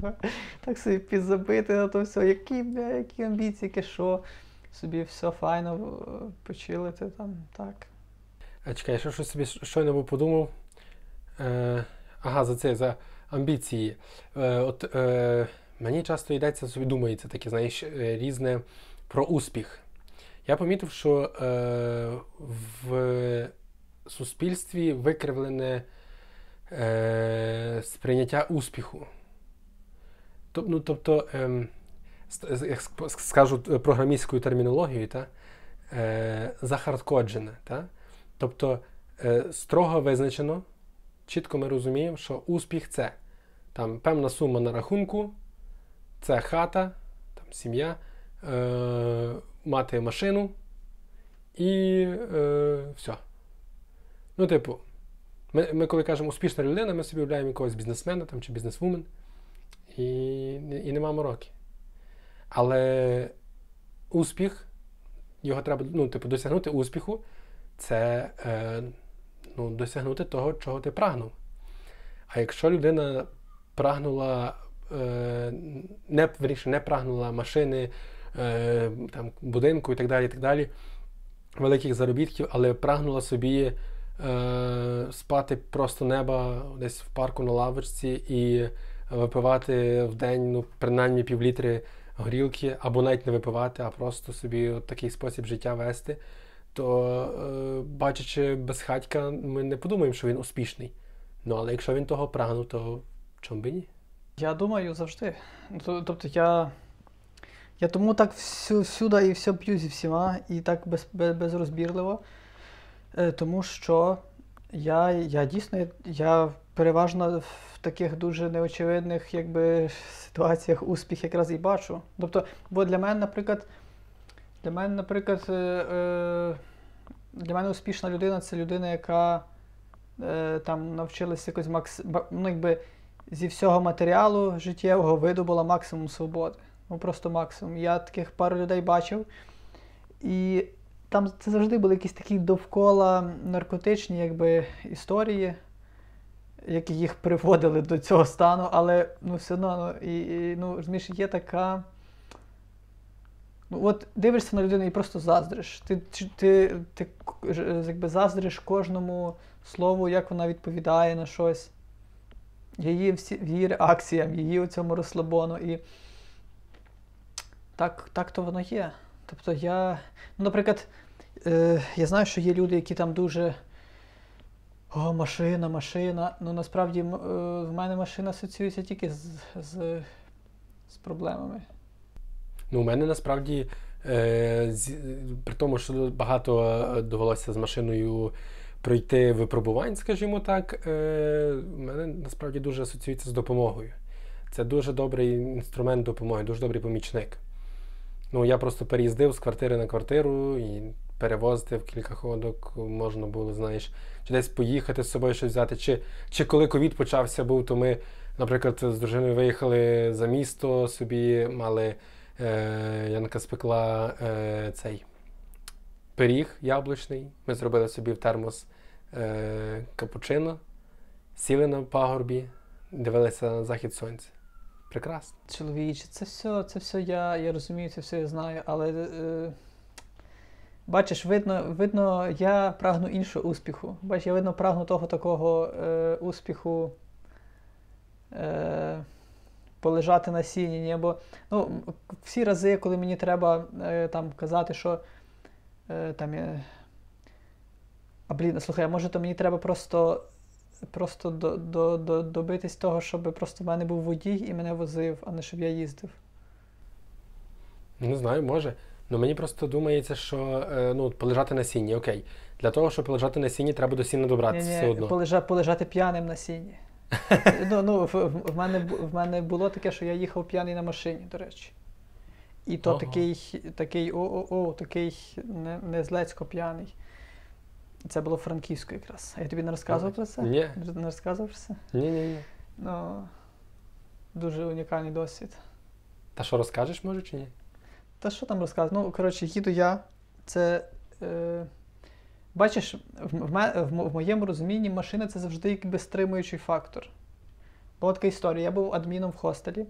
так собі підзабити на то все, які, які амбіції, яке що, собі все файно е, почилити там, так. А чекай, я ще щось собі щойно подумав. Е, ага, за це, за амбіції. Е, от е, мені часто йдеться собі думається таке, знаєш, е, різне про успіх. Я помітив, що е, в суспільстві викривлене е, сприйняття успіху. Тоб- ну, тобто, ем, з- як скажу е, програмістською термінологією, та, е, захардкоджене. Та? Тобто е, строго визначено, чітко ми розуміємо, що успіх це там, певна сума на рахунку, це хата, там, сім'я, е, мати машину і е, все. Ну, типу, ми, ми коли кажемо успішна людина, ми собі уявляємо якогось бізнесмена там, чи бізнесвумен, і, і нема мороки. Але успіх, його треба ну, типу, досягнути успіху, це е, ну, досягнути того, чого ти прагнув. А якщо людина прагнула, е, не, вірніше, не прагнула машини, е, там, будинку і так далі, і так далі, великих заробітків, але прагнула собі е, спати просто неба десь в парку на лавочці і випивати в день ну, принаймні півлітри горілки, або навіть не випивати, а просто собі от такий спосіб життя вести, то бачачи безхатька, ми не подумаємо, що він успішний. Ну, але якщо він того прагнув, то чому би ні? Я думаю завжди. Ну, Тобто я. Я тому так всю, всюди і все п'ю зі всіма, і так без, без, безрозбірливо. Е, тому що я, я дійсно я, переважно в таких дуже неочевидних якби, ситуаціях успіх якраз і бачу. Тобто, бо для мене, наприклад, для мене, наприклад, е, е, для мене успішна людина це людина, яка там навчилася якось макс... ну, якби, зі всього матеріалу життєвого видобула максимум свободи. Ну просто максимум. Я таких пару людей бачив. І там це завжди були якісь такі довкола наркотичні якби, історії, які їх приводили до цього стану, але ну, все одно, ну, і, і, ну, розумієш, є така. Ну, от дивишся на людину і просто заздриш. Ти, чи- ти, ти, якби заздриш кожному слову, як вона відповідає на щось її всі, її реакціям, її у цьому розслабону. І так, так то воно є. Тобто я, ну, наприклад, е, я знаю, що є люди, які там дуже. О, машина, машина. Ну насправді е, в мене машина асоціюється тільки з, з, з проблемами. Ну, у мене насправді, е, з, при тому, що багато е, довелося з машиною пройти випробувань, скажімо так, е, у мене насправді дуже асоціюється з допомогою. це дуже добрий інструмент допомоги, дуже добрий помічник. Ну, я просто переїздив з квартири на квартиру і перевозити в кілька ходок можна було, знаєш, чи десь поїхати з собою щось взяти. Чи, чи коли ковід почався був, то ми, наприклад, з дружиною виїхали за місто собі, мали е, Янка спекла е, цей пиріг яблучний. Ми зробили собі в термос е, капучино, сіли на пагорбі, дивилися на захід сонця. Прекрасно. Чоловіче, це все, це все я, я розумію, це все я знаю, але е, бачиш, видно, видно, я прагну іншого успіху. Бачиш, я видно прагну того такого е, успіху е, полежати на сіні. Ні? Бо ну, всі рази, коли мені треба е, там казати, що е, там я. А блін, слухай, а може то мені треба просто. Просто до, до, до, добитись того, щоб просто в мене був водій і мене возив, а не щоб я їздив. Не знаю, може. Ну мені просто думається, що е, ну, полежати на сіні, окей. Для того, щоб полежати на сіні, треба до сіна добратися все одно. полежа, полежати п'яним на сіні. ну, ну, в, в, мене, в мене було таке, що я їхав п'яний на машині, до речі. І то Ага. такий, такий о-о-о, такий не, не злецько п'яний. Це було Франківську якраз. А я тобі не розказував про це? Ні. Не розказував про це? Ні, ні, ні. Ну, дуже унікальний досвід. Та що розкажеш, може, чи ні? Та що там розказувати? Ну, коротше, їду я. Це. Е, бачиш, в, в, в, в моєму розумінні машина це завжди якби стримуючий фактор. Була така історія. Я був адміном в хостелі,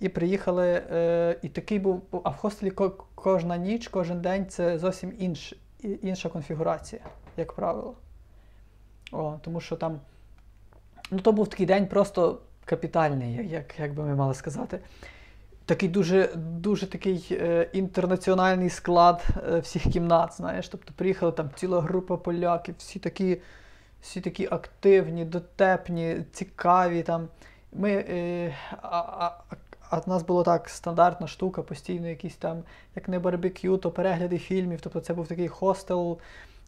і приїхали. Е, і такий був. А в хостелі кожна ніч, кожен день це зовсім інш, інша конфігурація, як правило. О, тому що там. Ну, то був такий день просто капітальний, як, як, би ми мали сказати такий дуже, дуже такий е, інтернаціональний склад е, всіх кімнат, знаєш. Тобто приїхала там ціла група поляків, всі такі, всі такі активні, дотепні, цікаві. Там. Ми, е, а, а, а в нас було так стандартна штука, постійно якісь там, як не барбекю, то перегляди фільмів. Тобто це був такий хостел.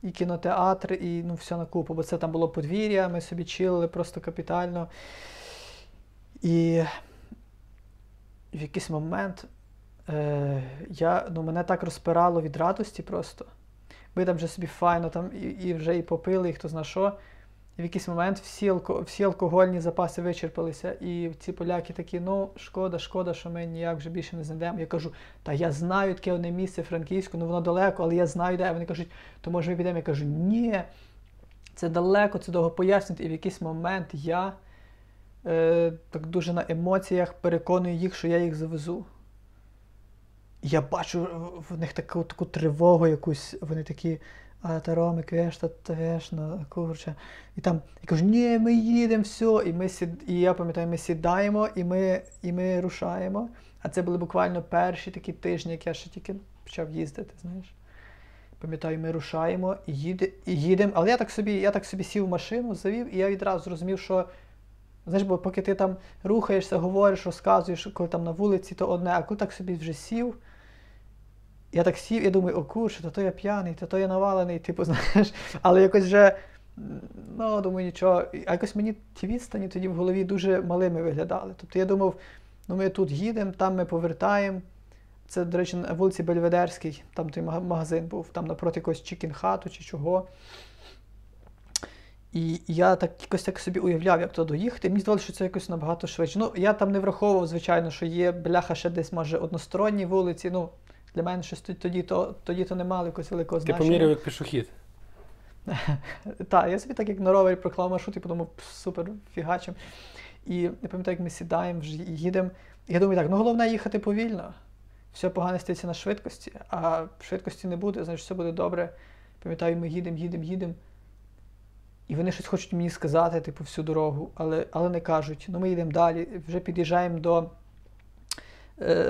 І кінотеатр, і ну, все на купу, бо це там було подвір'я, ми собі чилили просто капітально. І в якийсь момент е, я, ну, мене так розпирало від радості просто. Ми там вже собі файно там і, і вже і попили, і хто зна що. В якийсь момент всі, алко, всі алкогольні запаси вичерпалися. І ці поляки такі, ну, шкода, шкода, що ми ніяк вже більше не знайдемо. Я кажу, та я знаю таке одне місце Франківську, ну воно далеко, але я знаю, де. Вони кажуть, то може ми підемо. Я кажу, ні, це далеко, це довго пояснити. І в якийсь момент я е, так дуже на емоціях переконую їх, що я їх завезу. Я бачу в них таку, таку тривогу якусь, вони такі, а та Ромик, веш, та ну, курче. І там я кажу, ні, ми їдемо, все. І, ми сід... і я пам'ятаю, ми сідаємо і ми, і ми рушаємо. А це були буквально перші такі тижні, як я ще тільки почав їздити, знаєш. Пам'ятаю, ми рушаємо і їде, і їдемо. Але я так собі, я так собі сів в машину, завів, і я відразу зрозумів, що Знаєш, бо поки ти там рухаєшся, говориш, розказуєш, коли там на вулиці, то одне, а коли так собі вже сів. Я так сів і думаю, о курше, то то я п'яний, то то я навалений, типу, знаєш, але якось вже, ну, думаю, нічого. А якось мені ті відстані тоді в голові дуже малими виглядали. Тобто я думав, ну ми тут їдемо, там ми повертаємо. Це, до речі, на вулиці Бельведерській, там той магазин був, там напроти якогось чікін хату чи чого. І я так якось так собі уявляв, як то доїхати. Мені здавалося, що це якось набагато швидше. Ну, я там не враховував, звичайно, що є бляха ще десь, може, односторонні вулиці. Ну, для мене щось тоді- то, тоді то не мало якогось великого Ти значення. поміряв як пішохід. Так, я собі так як на ровері проклав маршрут і подумав, «Пс, супер, фігачим. І я пам'ятаю, як ми сідаємо, вже їдемо. Я думаю, так, ну головне їхати повільно. Все погане стається на швидкості, а швидкості не буде, значить все буде добре. Пам'ятаю, ми їдемо, їдемо, їдемо. І вони щось хочуть мені сказати, типу, всю дорогу, але, але не кажуть. Ну, ми їдемо далі, вже під'їжджаємо до,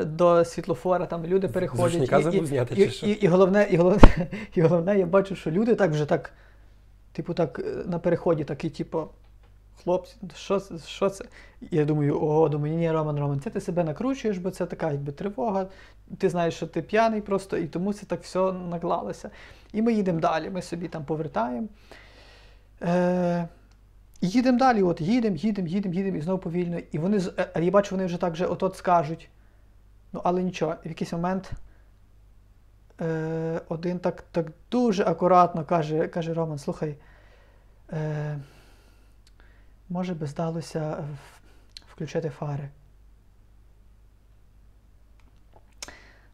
до світлофора, там люди переходять. Звучника забув зняти, і, чи і, і, головне, і, головне, і головне, я бачу, що люди так вже так, типу, так е, на переході такі, типу, хлопці, що, що це? Я думаю, ого, думаю, ні, Роман, Роман, це ти себе накручуєш, бо це така якби тривога. Ти знаєш, що ти п'яний просто, і тому це так все наклалося. І ми їдемо далі, ми собі там повертаємо. Е, І їдемо далі, от їдемо, їдемо, їдемо, їдемо, і знову повільно. І вони е, а я бачу, вони вже так же от-от скажуть. Ну, але нічого, в якийсь момент е, один так, так дуже акуратно каже, каже Роман, слухай, е, може би здалося включити фари.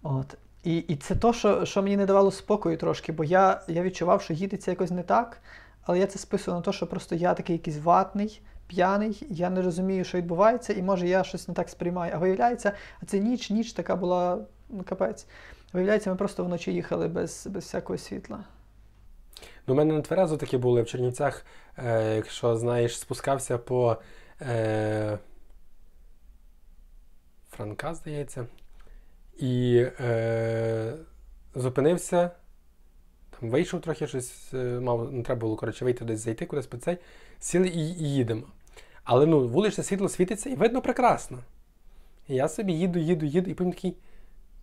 От. І, і це то, що, що мені не давало спокою трошки, бо я, я відчував, що їдеться якось не так, але я це списую на те, що просто я такий якийсь ватний, п'яний, я не розумію, що відбувається, і може я щось не так сприймаю. А виявляється, а це ніч, ніч така була, ну капець. Виявляється, ми просто вночі їхали без, без всякого світла. Ну, у мене на тверезо такі були в Чернівцях, е, якщо знаєш, спускався по е, Франка, здається, і е, зупинився, там вийшов трохи щось, е, мав, не треба було коротше, вийти десь зайти, кудись по цей, сіли і, і їдемо. Але ну, вуличне світло світиться і видно прекрасно. І я собі їду, їду, їду, і потім такий,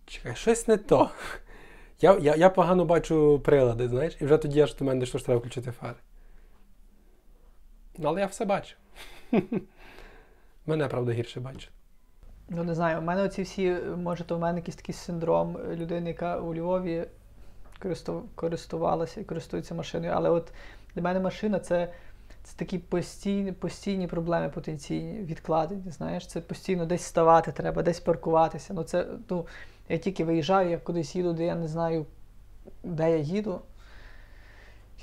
чекай, щось не то. Я, я, я погано бачу прилади, знаєш, і вже тоді аж до мене дійшло, що треба включити фари. Ну, Але я все бачу. Мене, правда, гірше бачу. Ну, не знаю, у мене оці всі, може, то в мене якийсь такий синдром людини, яка у Львові користувалася і користується машиною. Але от для мене машина це, це такі постійні, постійні проблеми потенційні, відкладені. Знаєш, це постійно десь ставати треба, десь паркуватися. Ну, це, ну, я тільки виїжджаю, я кудись їду, де я не знаю, де я їду.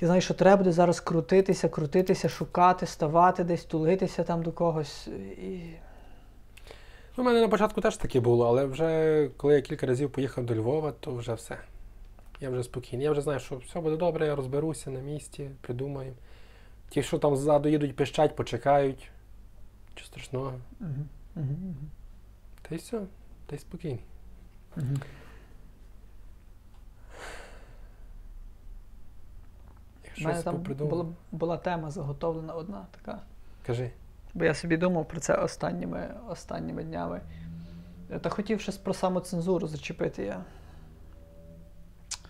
Я знаю, що треба буде зараз крутитися, крутитися, шукати, ставати десь, тулитися там до когось. І... Ну, У мене на початку теж таке було, але вже коли я кілька разів поїхав до Львова, то вже все. Я вже спокійний. Я вже знаю, що все буде добре, я розберуся на місці, придумаю. Ті, що там ззаду їдуть, пищать, почекають. Нічого страшного. Угу. Угу. Та й все, та й спокійний. Угу. У мене там була, була тема заготовлена одна така. Кажи. Бо я собі думав про це останніми, останніми днями. Та хотів щось про самоцензуру зачепити я.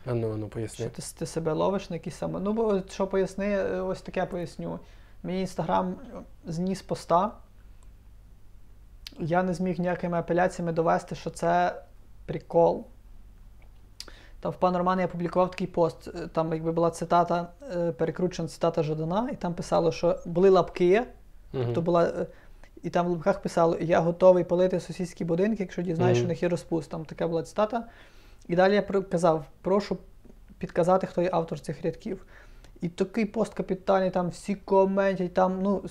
А ну, а ну, Що ти, ти себе ловиш на якісь саме. Ну, бо що поясни, ось таке поясню. Мій інстаграм зніс поста. Я не зміг ніякими апеляціями довести, що це прикол. Там в пан Роман я публікував такий пост. е, Там якби була цитата, е, перекручена цитата Жадана, і там писало, що були лапки, Мгм. то була. е, І там в лапках писало: Я готовий палити сусідські будинки, якщо дізнаюсь, що в них є розпуст. Там така була цитата. І далі я казав: прошу підказати, хто є автор цих рядків. І такий пост капітальний, там всі коментять, там, ну,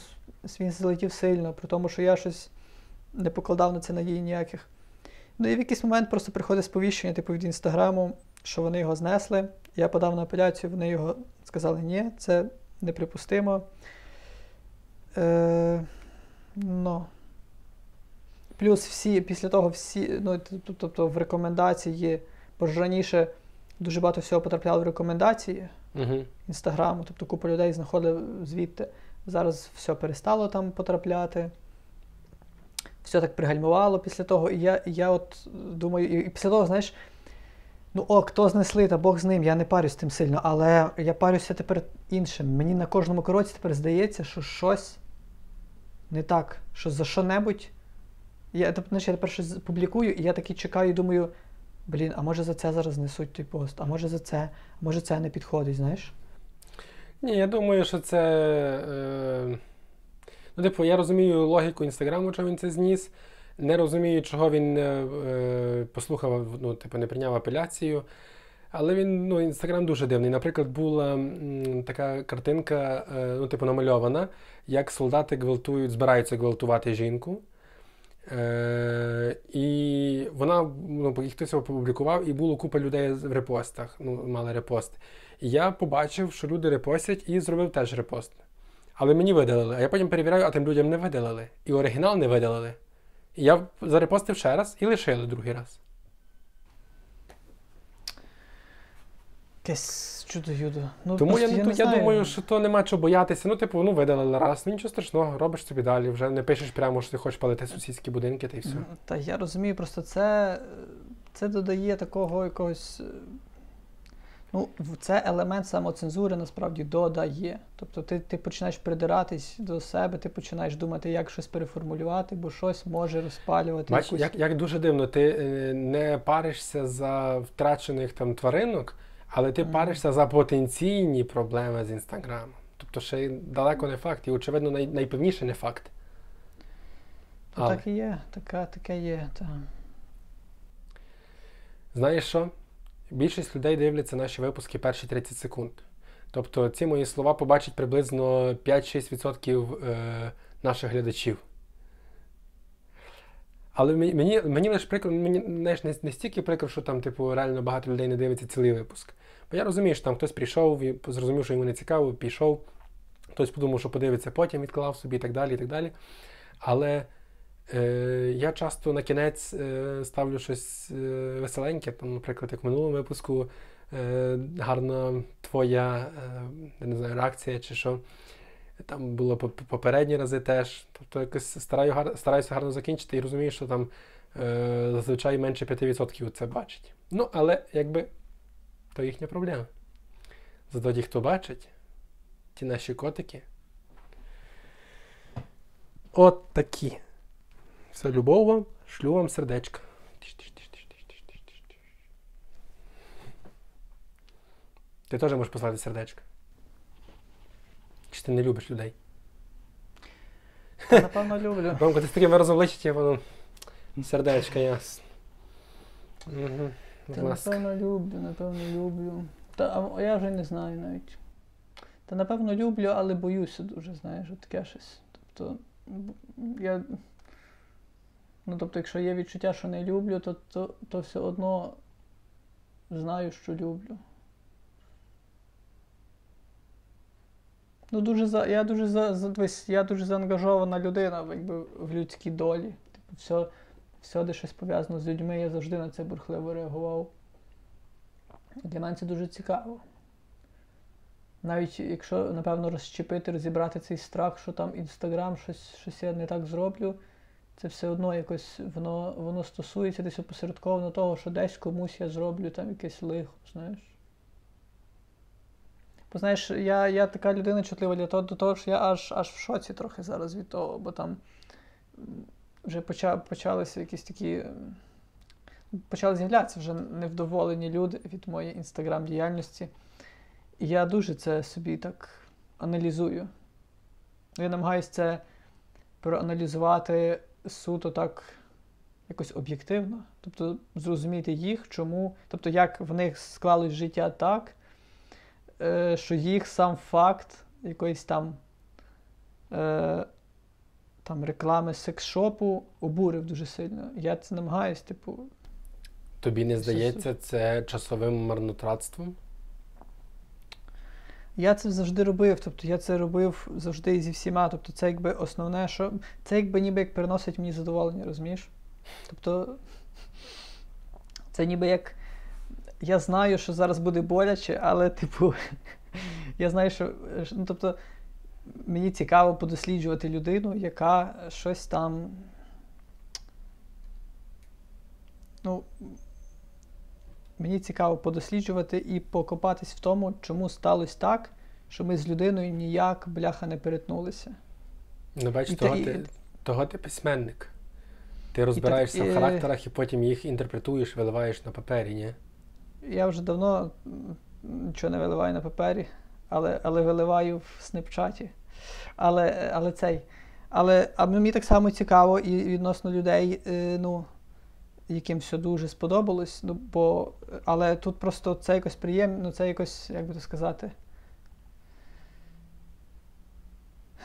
він залетів сильно, при тому, що я щось не покладав на це надії ніяких. Ну і в якийсь момент просто приходить сповіщення, типу від інстаграму, що вони його знесли. Я подав на апеляцію, вони його сказали, ні, це неприпустимо. Е, ну. Плюс всі, після того всі, ну, тобто в рекомендації, бо ж раніше дуже багато всього потрапляло в рекомендації Мгм. інстаграму, тобто купа людей знаходили звідти. Зараз все перестало там потрапляти. Все так пригальмувало після того. І я, і я от думаю, і, і після того, знаєш, ну ок, хто знесли, та Бог з ним, я не парюсь тим сильно, але я парюся тепер іншим. Мені на кожному кроці тепер здається, що щось не так, що за що-небудь. Я, знаєш, я тепер щось публікую, і я такий чекаю і думаю, блін, а може за це зараз знесуть той пост, а може за це, може це не підходить, знаєш? Ні, я думаю, що це. Е... Ну, типу, я розумію логіку інстаграму, чого він це зніс. Не розумію, чого він е, е, послухав, ну, типу, не прийняв апеляцію. Але він, ну, інстаграм дуже дивний. Наприклад, була м, така картинка, е, ну, типу, намальована, як солдати гвалтують, збираються гвалтувати жінку. Е, і вона, ну, хтось опублікував, і було купа людей в репостах, ну, мали репост. І я побачив, що люди репостять, і зробив теж репост. Але мені видалили. А я потім перевіряю, а тим людям не видалили. І оригінал не видалили. І я зарепостив ще раз і лишили другий раз. Якесь чудо-юдо. Ну, Тому я, ну, тут я думаю, що то нема чого боятися. Ну, типу, ну видалили раз, ну нічого страшного, робиш собі далі, вже не пишеш прямо, що ти хочеш палити сусідські будинки, та й все. Та я розумію, просто це, це додає такого якогось. е, Ну, це елемент самоцензури насправді додає. Тобто ти, ти починаєш придиратись до себе, ти починаєш думати, як щось переформулювати, бо щось може розпалювати. Бач, якусь... як, як дуже дивно, ти е, не паришся за втрачених там тваринок, але ти паришся за потенційні проблеми з інстаграмом. Тобто ще далеко не факт, і очевидно най, найпевніше не факт. Ну, Але. Так і є, така, таке є. Та. Знаєш що? Більшість людей дивляться наші випуски перші 30 секунд. Тобто ці мої слова побачать приблизно 5-6% е, наших глядачів. Але мені, мені, лише прикро, мені знаєш, не, не стільки прикро, що там, типу, реально багато людей не дивиться цілий випуск. Бо я розумію, що там хтось прийшов, і зрозумів, що йому не цікаво, пішов, хтось подумав, що подивиться потім, відклав собі і так далі. і так далі. Але е, я часто на кінець е, ставлю щось е, веселеньке, там, наприклад, як в минулому випуску, е, гарна твоя е, не знаю, реакція чи що. Там було попередні рази теж. Тобто якось стараю, стараюся гарно закінчити і розумію, що там е, зазвичай менше 5% це бачить. Ну, але якби то їхня проблема. Зато ті, хто бачить, ті наші котики. От такі. Все, любов вам, шлю вам сердечко. Ти теж можеш послати сердечко. Чи ти не любиш людей? Та, напевно, люблю. Ромко, ти з таким виразом обличчя, воно сердечко, ясно. Угу. Та напевно люблю, напевно люблю. Та а я вже не знаю навіть. Та напевно люблю, але боюся дуже, знаєш, от таке щось. Тобто, я. Ну, тобто, якщо є відчуття, що не люблю, то, то, то все одно знаю, що люблю. Ну, дуже за, я дуже за, за, дивись, я дуже заангажована людина якби, в людській долі. Типу, все, все, де щось пов'язано з людьми, я завжди на це бурхливо реагував. Для мене це дуже цікаво. Навіть якщо, напевно, розщепити, розібрати цей страх, що там Інстаграм, щось, щось я не так зроблю, це все одно якось воно, воно стосується десь опосередковано того, що десь комусь я зроблю там якесь лихо, знаєш. Бо знаєш, я, я така людина чутлива для того, до того, що я аж, аж в шоці трохи зараз від того, бо там вже поча, почалися якісь такі. Почали з'являтися вже невдоволені люди від моєї інстаграм-діяльності. І я дуже це собі так аналізую. Я намагаюся це проаналізувати суто так якось об'єктивно. Тобто зрозуміти їх, чому, тобто як в них склалось життя так, що їх сам факт якоїсь там, е, там реклами секс-шопу обурив дуже сильно. Я це намагаюсь, типу, Тобі не здається це часовим марнотратством? Я це завжди робив, тобто я це робив завжди зі всіма. Тобто це якби основне, що це якби ніби як приносить мені задоволення, розумієш? Тобто це ніби як. Я знаю, що зараз буде боляче, але, типу, я знаю, що. Ну, тобто, мені цікаво подосліджувати людину, яка щось там. Ну, мені цікаво подосліджувати і покопатись в тому, чому сталося так, що ми з людиною ніяк, бляха, не перетнулися. Ну, бач, І того, і- ти, того ти письменник. Ти розбираєшся і- в характерах і потім їх інтерпретуєш, виливаєш на папері, ні? Я вже давно нічого не виливаю на папері, але, але виливаю в снепчаті. Але, але цей. Але а мені так само цікаво і відносно людей, е, ну, яким все дуже сподобалось. Ну, бо, але тут просто це якось приємно, ну, це якось, як би то сказати.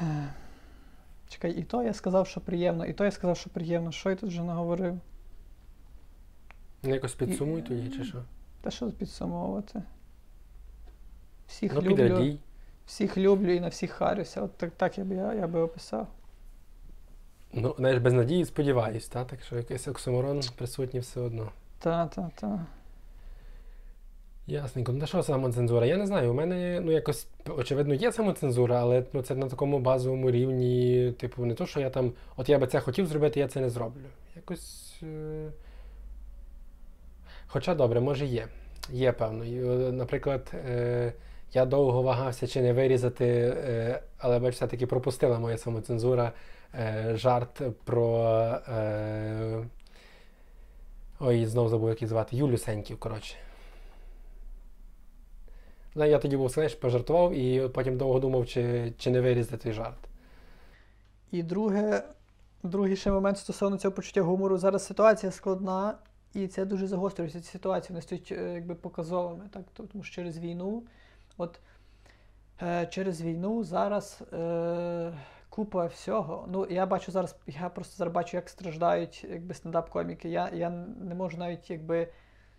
Чекай, і то я сказав, що приємно, і то я сказав, що приємно. Що я тут вже наговорив? Ну, якось підсумуй тоді, чи що? Та що підсумовувати? Всіх Ну, люблю. підрадій. Всіх люблю і на всіх харюся. От так, так я би я, я би описав. Ну, знаєш, без надії сподіваюсь, та? так що якийсь оксиморон присутній все одно. Та, та, та. Ясненько. Ну, та що самоцензура? Я не знаю. У мене ну якось очевидно є самоцензура, але ну, це на такому базовому рівні, типу, не то, що я там, от я би це хотів зробити, я це не зроблю. Якось. Е... Хоча добре, може є. Є певно. Е, Наприклад, е, я довго вагався чи не вирізати, е, але бач, все-таки пропустила моя самоцензура жарт про. Ой, знову забув, як її звати. Юлю Сеньків, коротше. Але я тоді був знаєш, пожартував і потім довго думав, чи, чи не вирізати той жарт. І друге, другий ще момент стосовно цього почуття гумору. Зараз ситуація складна, і це дуже загострюється. Ці ситуації вони стають е, якби показовими, так? Тому що через війну, от е, через війну зараз е, купа всього. Ну, я бачу зараз, я просто зараз бачу, як страждають якби стендап-коміки. Я, я не можу навіть якби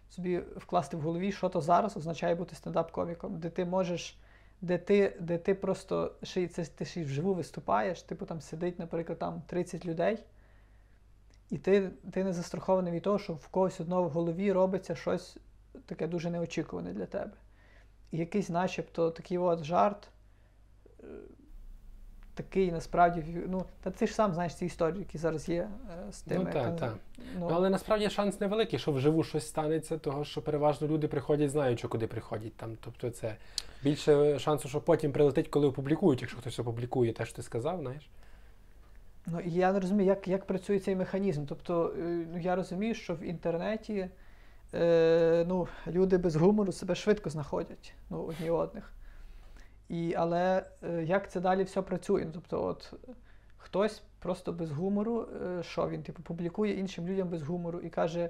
собі вкласти в голові, що то зараз означає бути стендап-коміком, де ти можеш де ти, де ти просто ще й це ти ще й вживу виступаєш, типу там сидить, наприклад, там 30 людей, і ти, ти не застрахований від того, що в когось одного в голові робиться щось таке дуже неочікуване для тебе. І якийсь, начебто, такий от жарт, е, такий насправді, ну, та ти ж сам знаєш ці історії, які зараз є е, з тими. Ну, так, так. Ну, але насправді шанс невеликий, що вживу щось станеться, того що переважно люди приходять, знаючи, куди приходять. Там, тобто це більше шансу, що потім прилетить, коли опублікують, якщо хтось опублікує те, що ти сказав, знаєш. Ну, я не розумію, як, як працює цей механізм. Тобто, е, ну, я розумію, що в інтернеті е, ну, люди без гумору себе швидко знаходять ну, одні одних. І, але е, як це далі все працює? Ну, Тобто, от хтось просто без гумору, е, що він типу, публікує іншим людям без гумору і каже.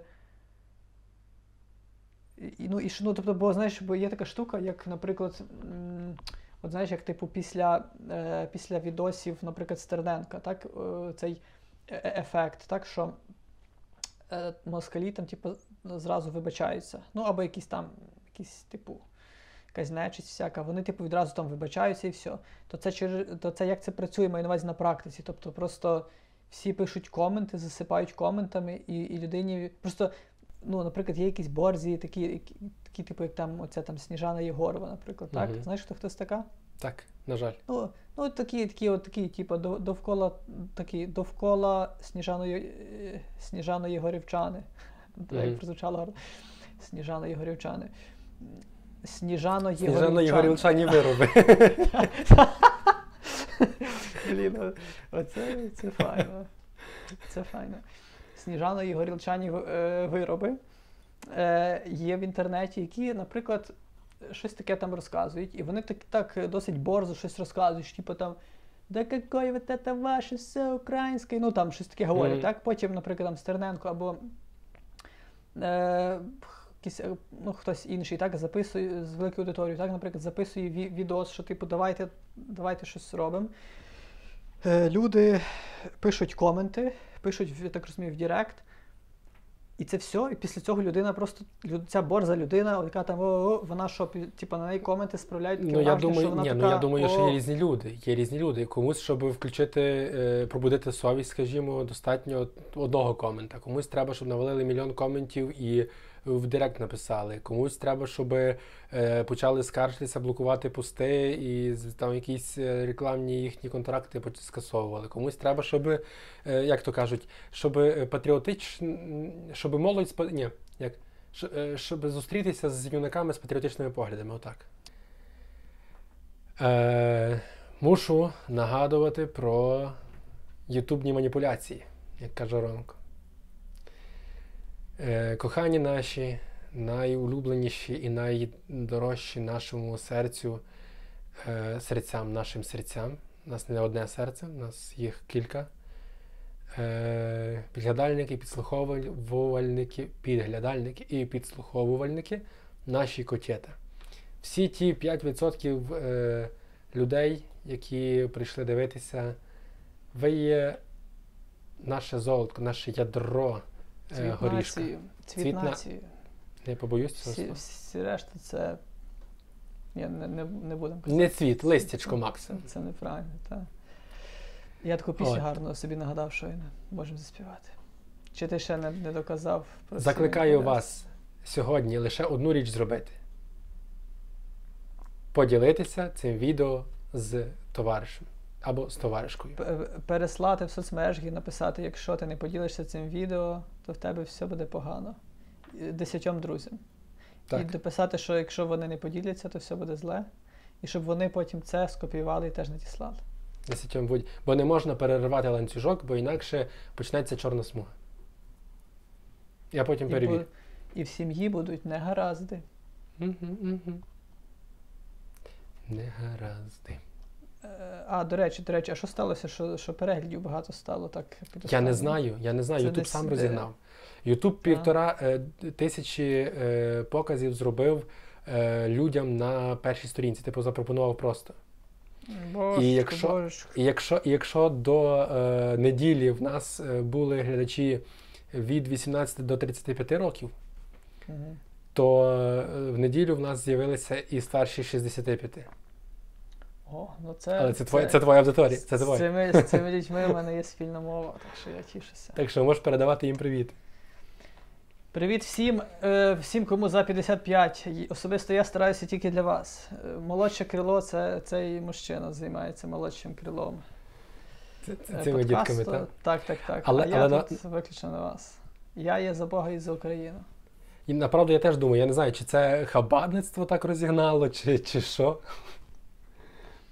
І, ну, і, ну, тобто, бо знаєш, бо є така штука, як, наприклад, м, от знаєш, як типу після, е, після відосів, наприклад, Стерненка, так, е, цей е- е- ефект, так, що е, москалі там, типу, зразу вибачаються. Ну, або якісь там, якісь, типу, якась нечисть всяка, вони, типу, відразу там вибачаються і все. То це, то це як це працює, маю на увазі на практиці. Тобто просто всі пишуть коменти, засипають коментами, і, і людині просто. Ну, наприклад, є якісь борзі, такі, такі, типу, як там оця там Сніжана Єгорова, наприклад, так? Мгм. Знаєш, хто хтось така? Так, на жаль. Ну, ну такі, такі, от такі, типу, довкола, такі, довкола Сніжаної, Сніжаної Горівчани. Так, Мгм. Як прозвучало гарно. Сніжаної Горівчани. Сніжано Сніжана Єгорівчани. Єгорівчані вироби. Блін, оце це файно. Це файно. Сніжано і горілчані е, вироби е, є в інтернеті, які, наприклад, щось таке там розказують, і вони так, так досить борзо щось розказують, що, типу там. Да какое вот это ваше все українське, ну там щось таке говорять, Мгм. так? Потім, наприклад, там Стерненко або е, якийсь, е, ну, хтось інший, так, записує з великою аудиторією, так, наприклад, записує ві- відос, що типу, давайте, давайте щось робимо. Е, люди пишуть коменти, пишуть, я так розумію, в Direct. І це все, і після цього людина просто ця борза людина, яка там о, вона що, типу, на неї коменти справляють таке Ну я думаю, що вона ні, така, ну я думаю, що «О, є різні люди. Є різні люди. Комусь, щоб включити, е, пробудити совість, скажімо, достатньо одного комента. Комусь треба, щоб навалили мільйон коментів і в Direct написали. Комусь треба, щоб е, почали скаржитися, блокувати пости і там якісь е, рекламні їхні контракти скасовували. Комусь треба, щоб, е, як то кажуть, щоб патріотич, щоб молодь ні, як. Щоб зустрітися з юнаками з патріотичними поглядами, отак. Е, мушу нагадувати про ютубні маніпуляції, як каже Ромко. Е, кохані наші, найулюбленіші і найдорожчі нашому серцю, е, серцям, нашим серцям. У нас не одне серце, у нас їх кілька. Е, підглядальники, підслуховувальники, підглядальники і підслуховувальники наші котєта. Всі ті 5% е, людей, які прийшли дивитися, ви є наше золото, наше ядро Цвіт горішка. нації. Цвіт Цвіт нації. Не побоюсь цього Всі, слова. всі решта це. Ні, не, не, не будемо казати. Не цвіт, листячко Макса. Це, це неправильно, так. Я таку пісню гарно собі нагадав, що не можемо заспівати. Чи ти ще не, не доказав про Закликаю вас сьогодні лише одну річ зробити: поділитися цим відео з товаришем або з товаришкою. Переслати в соцмережі і написати, якщо ти не поділишся цим відео, то в тебе все буде погано. Десятьом друзям. Так. дописати, що якщо вони не поділяться, то все буде зле. І щоб вони потім це скопіювали і теж надіслали. Десятьом будь. Бо не можна переривати ланцюжок, бо інакше почнеться чорна смуга. Я потім І, перевірю. і в сім'ї будуть негаразди. Мгм, мгм. Негаразди. А, до речі, до речі, а що сталося, що, що переглядів багато стало так Я не знаю, я не знаю. Ютуб сам е, розігнав. Ютуб півтора е, тисячі е, показів зробив е, людям на першій сторінці. Типу запропонував просто. Божечко, І якщо-. І якщо, і якщо до е, неділі в нас е, були глядачі від 18 до 35 років, Мгм. то е, в неділю в нас з'явилися і старші 65. О, ну це, Але це, твоя, це твоя аудиторія. Це з, твоя. цими, з цими дітьми в мене є спільна мова, так що я тішуся. Так що можеш передавати їм привіт. Привіт всім, е, всім, кому за 55. Особисто я стараюся тільки для вас. Е, Молодше крило це цей мужчина займається молодшим крилом. Це, це, е, цими дітками, так? Так, так, так. Але- а я на- тут виключно на вас. Я є за Бога і за Україну. І направду я теж думаю, я не знаю, чи це хабарництво так розігнало, чи, чи що.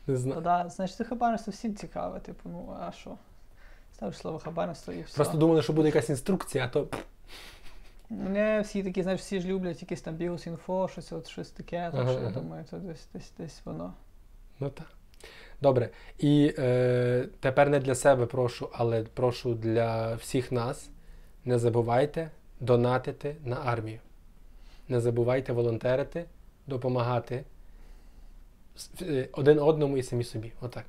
Не Ну да, значить, це хабарництво всім цікаве. Типу, ну а що? Ставиш слово хабарництво і все. Просто думали, що буде якась інструкція, а то Не всі такі, знаєш, всі ж люблять якісь там біос-інфо, щось, от, щось таке. Так Ага, що я думаю, це десь, десь, десь воно. Ну так. Добре. І е, тепер не для себе прошу, але прошу для всіх нас. Не забувайте донатити на армію. Не забувайте волонтерити, допомагати один одному і самі собі. Отак.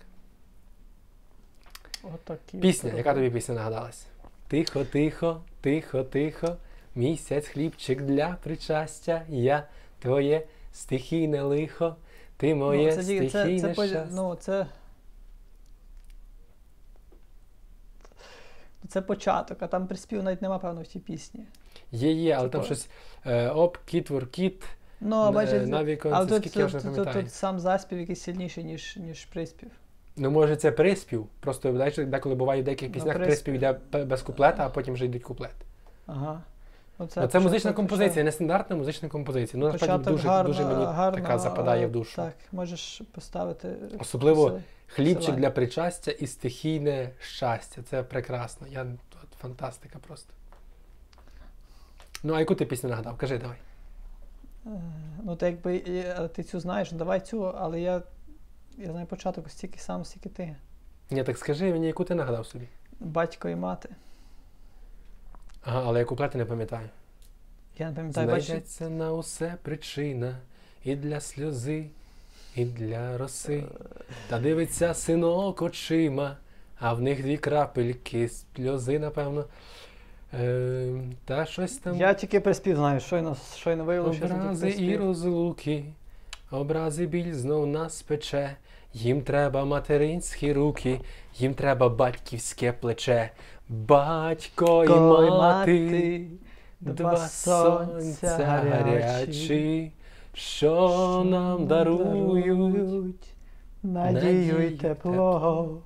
Отакі. Пісня, яка тобі пісня нагадалась? Тихо, тихо, тихо, тихо. Місяць хлібчик для причастя. Я твоє стихійне лихо. Ти моє ну, це, тільки- це, це, щастя. ну, це, це початок, а там приспів навіть нема, певно, в тій пісні. Є, є, але там Типу- щось е, оп, кіт, вор-кіт, Ну, а е, бачиш, на але тут, вже тут, тут, тут сам заспів якийсь сильніший, ніж, ніж приспів. Ну, може, це приспів. Просто знаєш, деколи буває в деяких Ну, піснях приспів. приспів йде без куплета, а потім вже йдуть куплет. Ага. Ну, Це, це музична композиція, не стандартна музична композиція. Ну, насправді дуже, гарна- дуже мені гарна, така западає в душу. Так, можеш поставити. Особливо посили- Хлібчик посилання. для причастя і стихійне щастя. Це прекрасно. Я, фантастика просто. Ну, а яку ти пісню нагадав? Кажи давай. Е, Ну, то якби е, ти цю знаєш, ну, давай цю, але я, я знаю початок стільки сам, стільки ти. Ні, так скажи мені, яку ти нагадав собі. Батько і мати. Ага, але я куплети не пам'ятаю. Я не пам'ятаю. Знайдеться на усе причина і для сльози, і для роси. Та дивиться синок очима, а в них дві крапельки сльози, напевно. Е, та щось там. Я тільки приспів знаю, щойно, щойно виявилося, що Образи і розлуки, образи біль знов нас пече. Їм треба материнські руки, їм треба батьківське плече. Батько і Ой, мати, два сонця гарячі, що нам дарують. надію й тепло.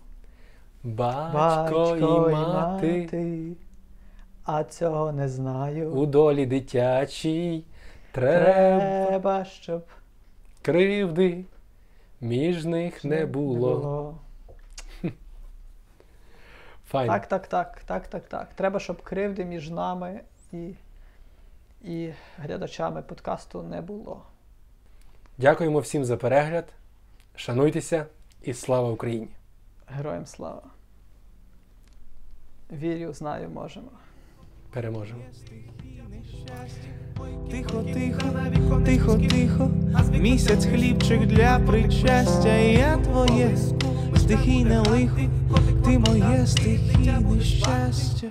Батько і мати а цього не знаю. у долі дитячій треба Треба, щоб кривди між них не було. Файно. Так, так, так, так, так, так. Треба, щоб кривди між нами і, і глядачами подкасту не було. Дякуємо всім за перегляд. Шануйтеся і слава Україні! Героям слава. Вірю, знаю, можемо. Переможемо! Тихо, тихо, тихо, тихо, місяць хлібчик для причастя, я твоє стихійне лихо, ти моє стихійне щастя.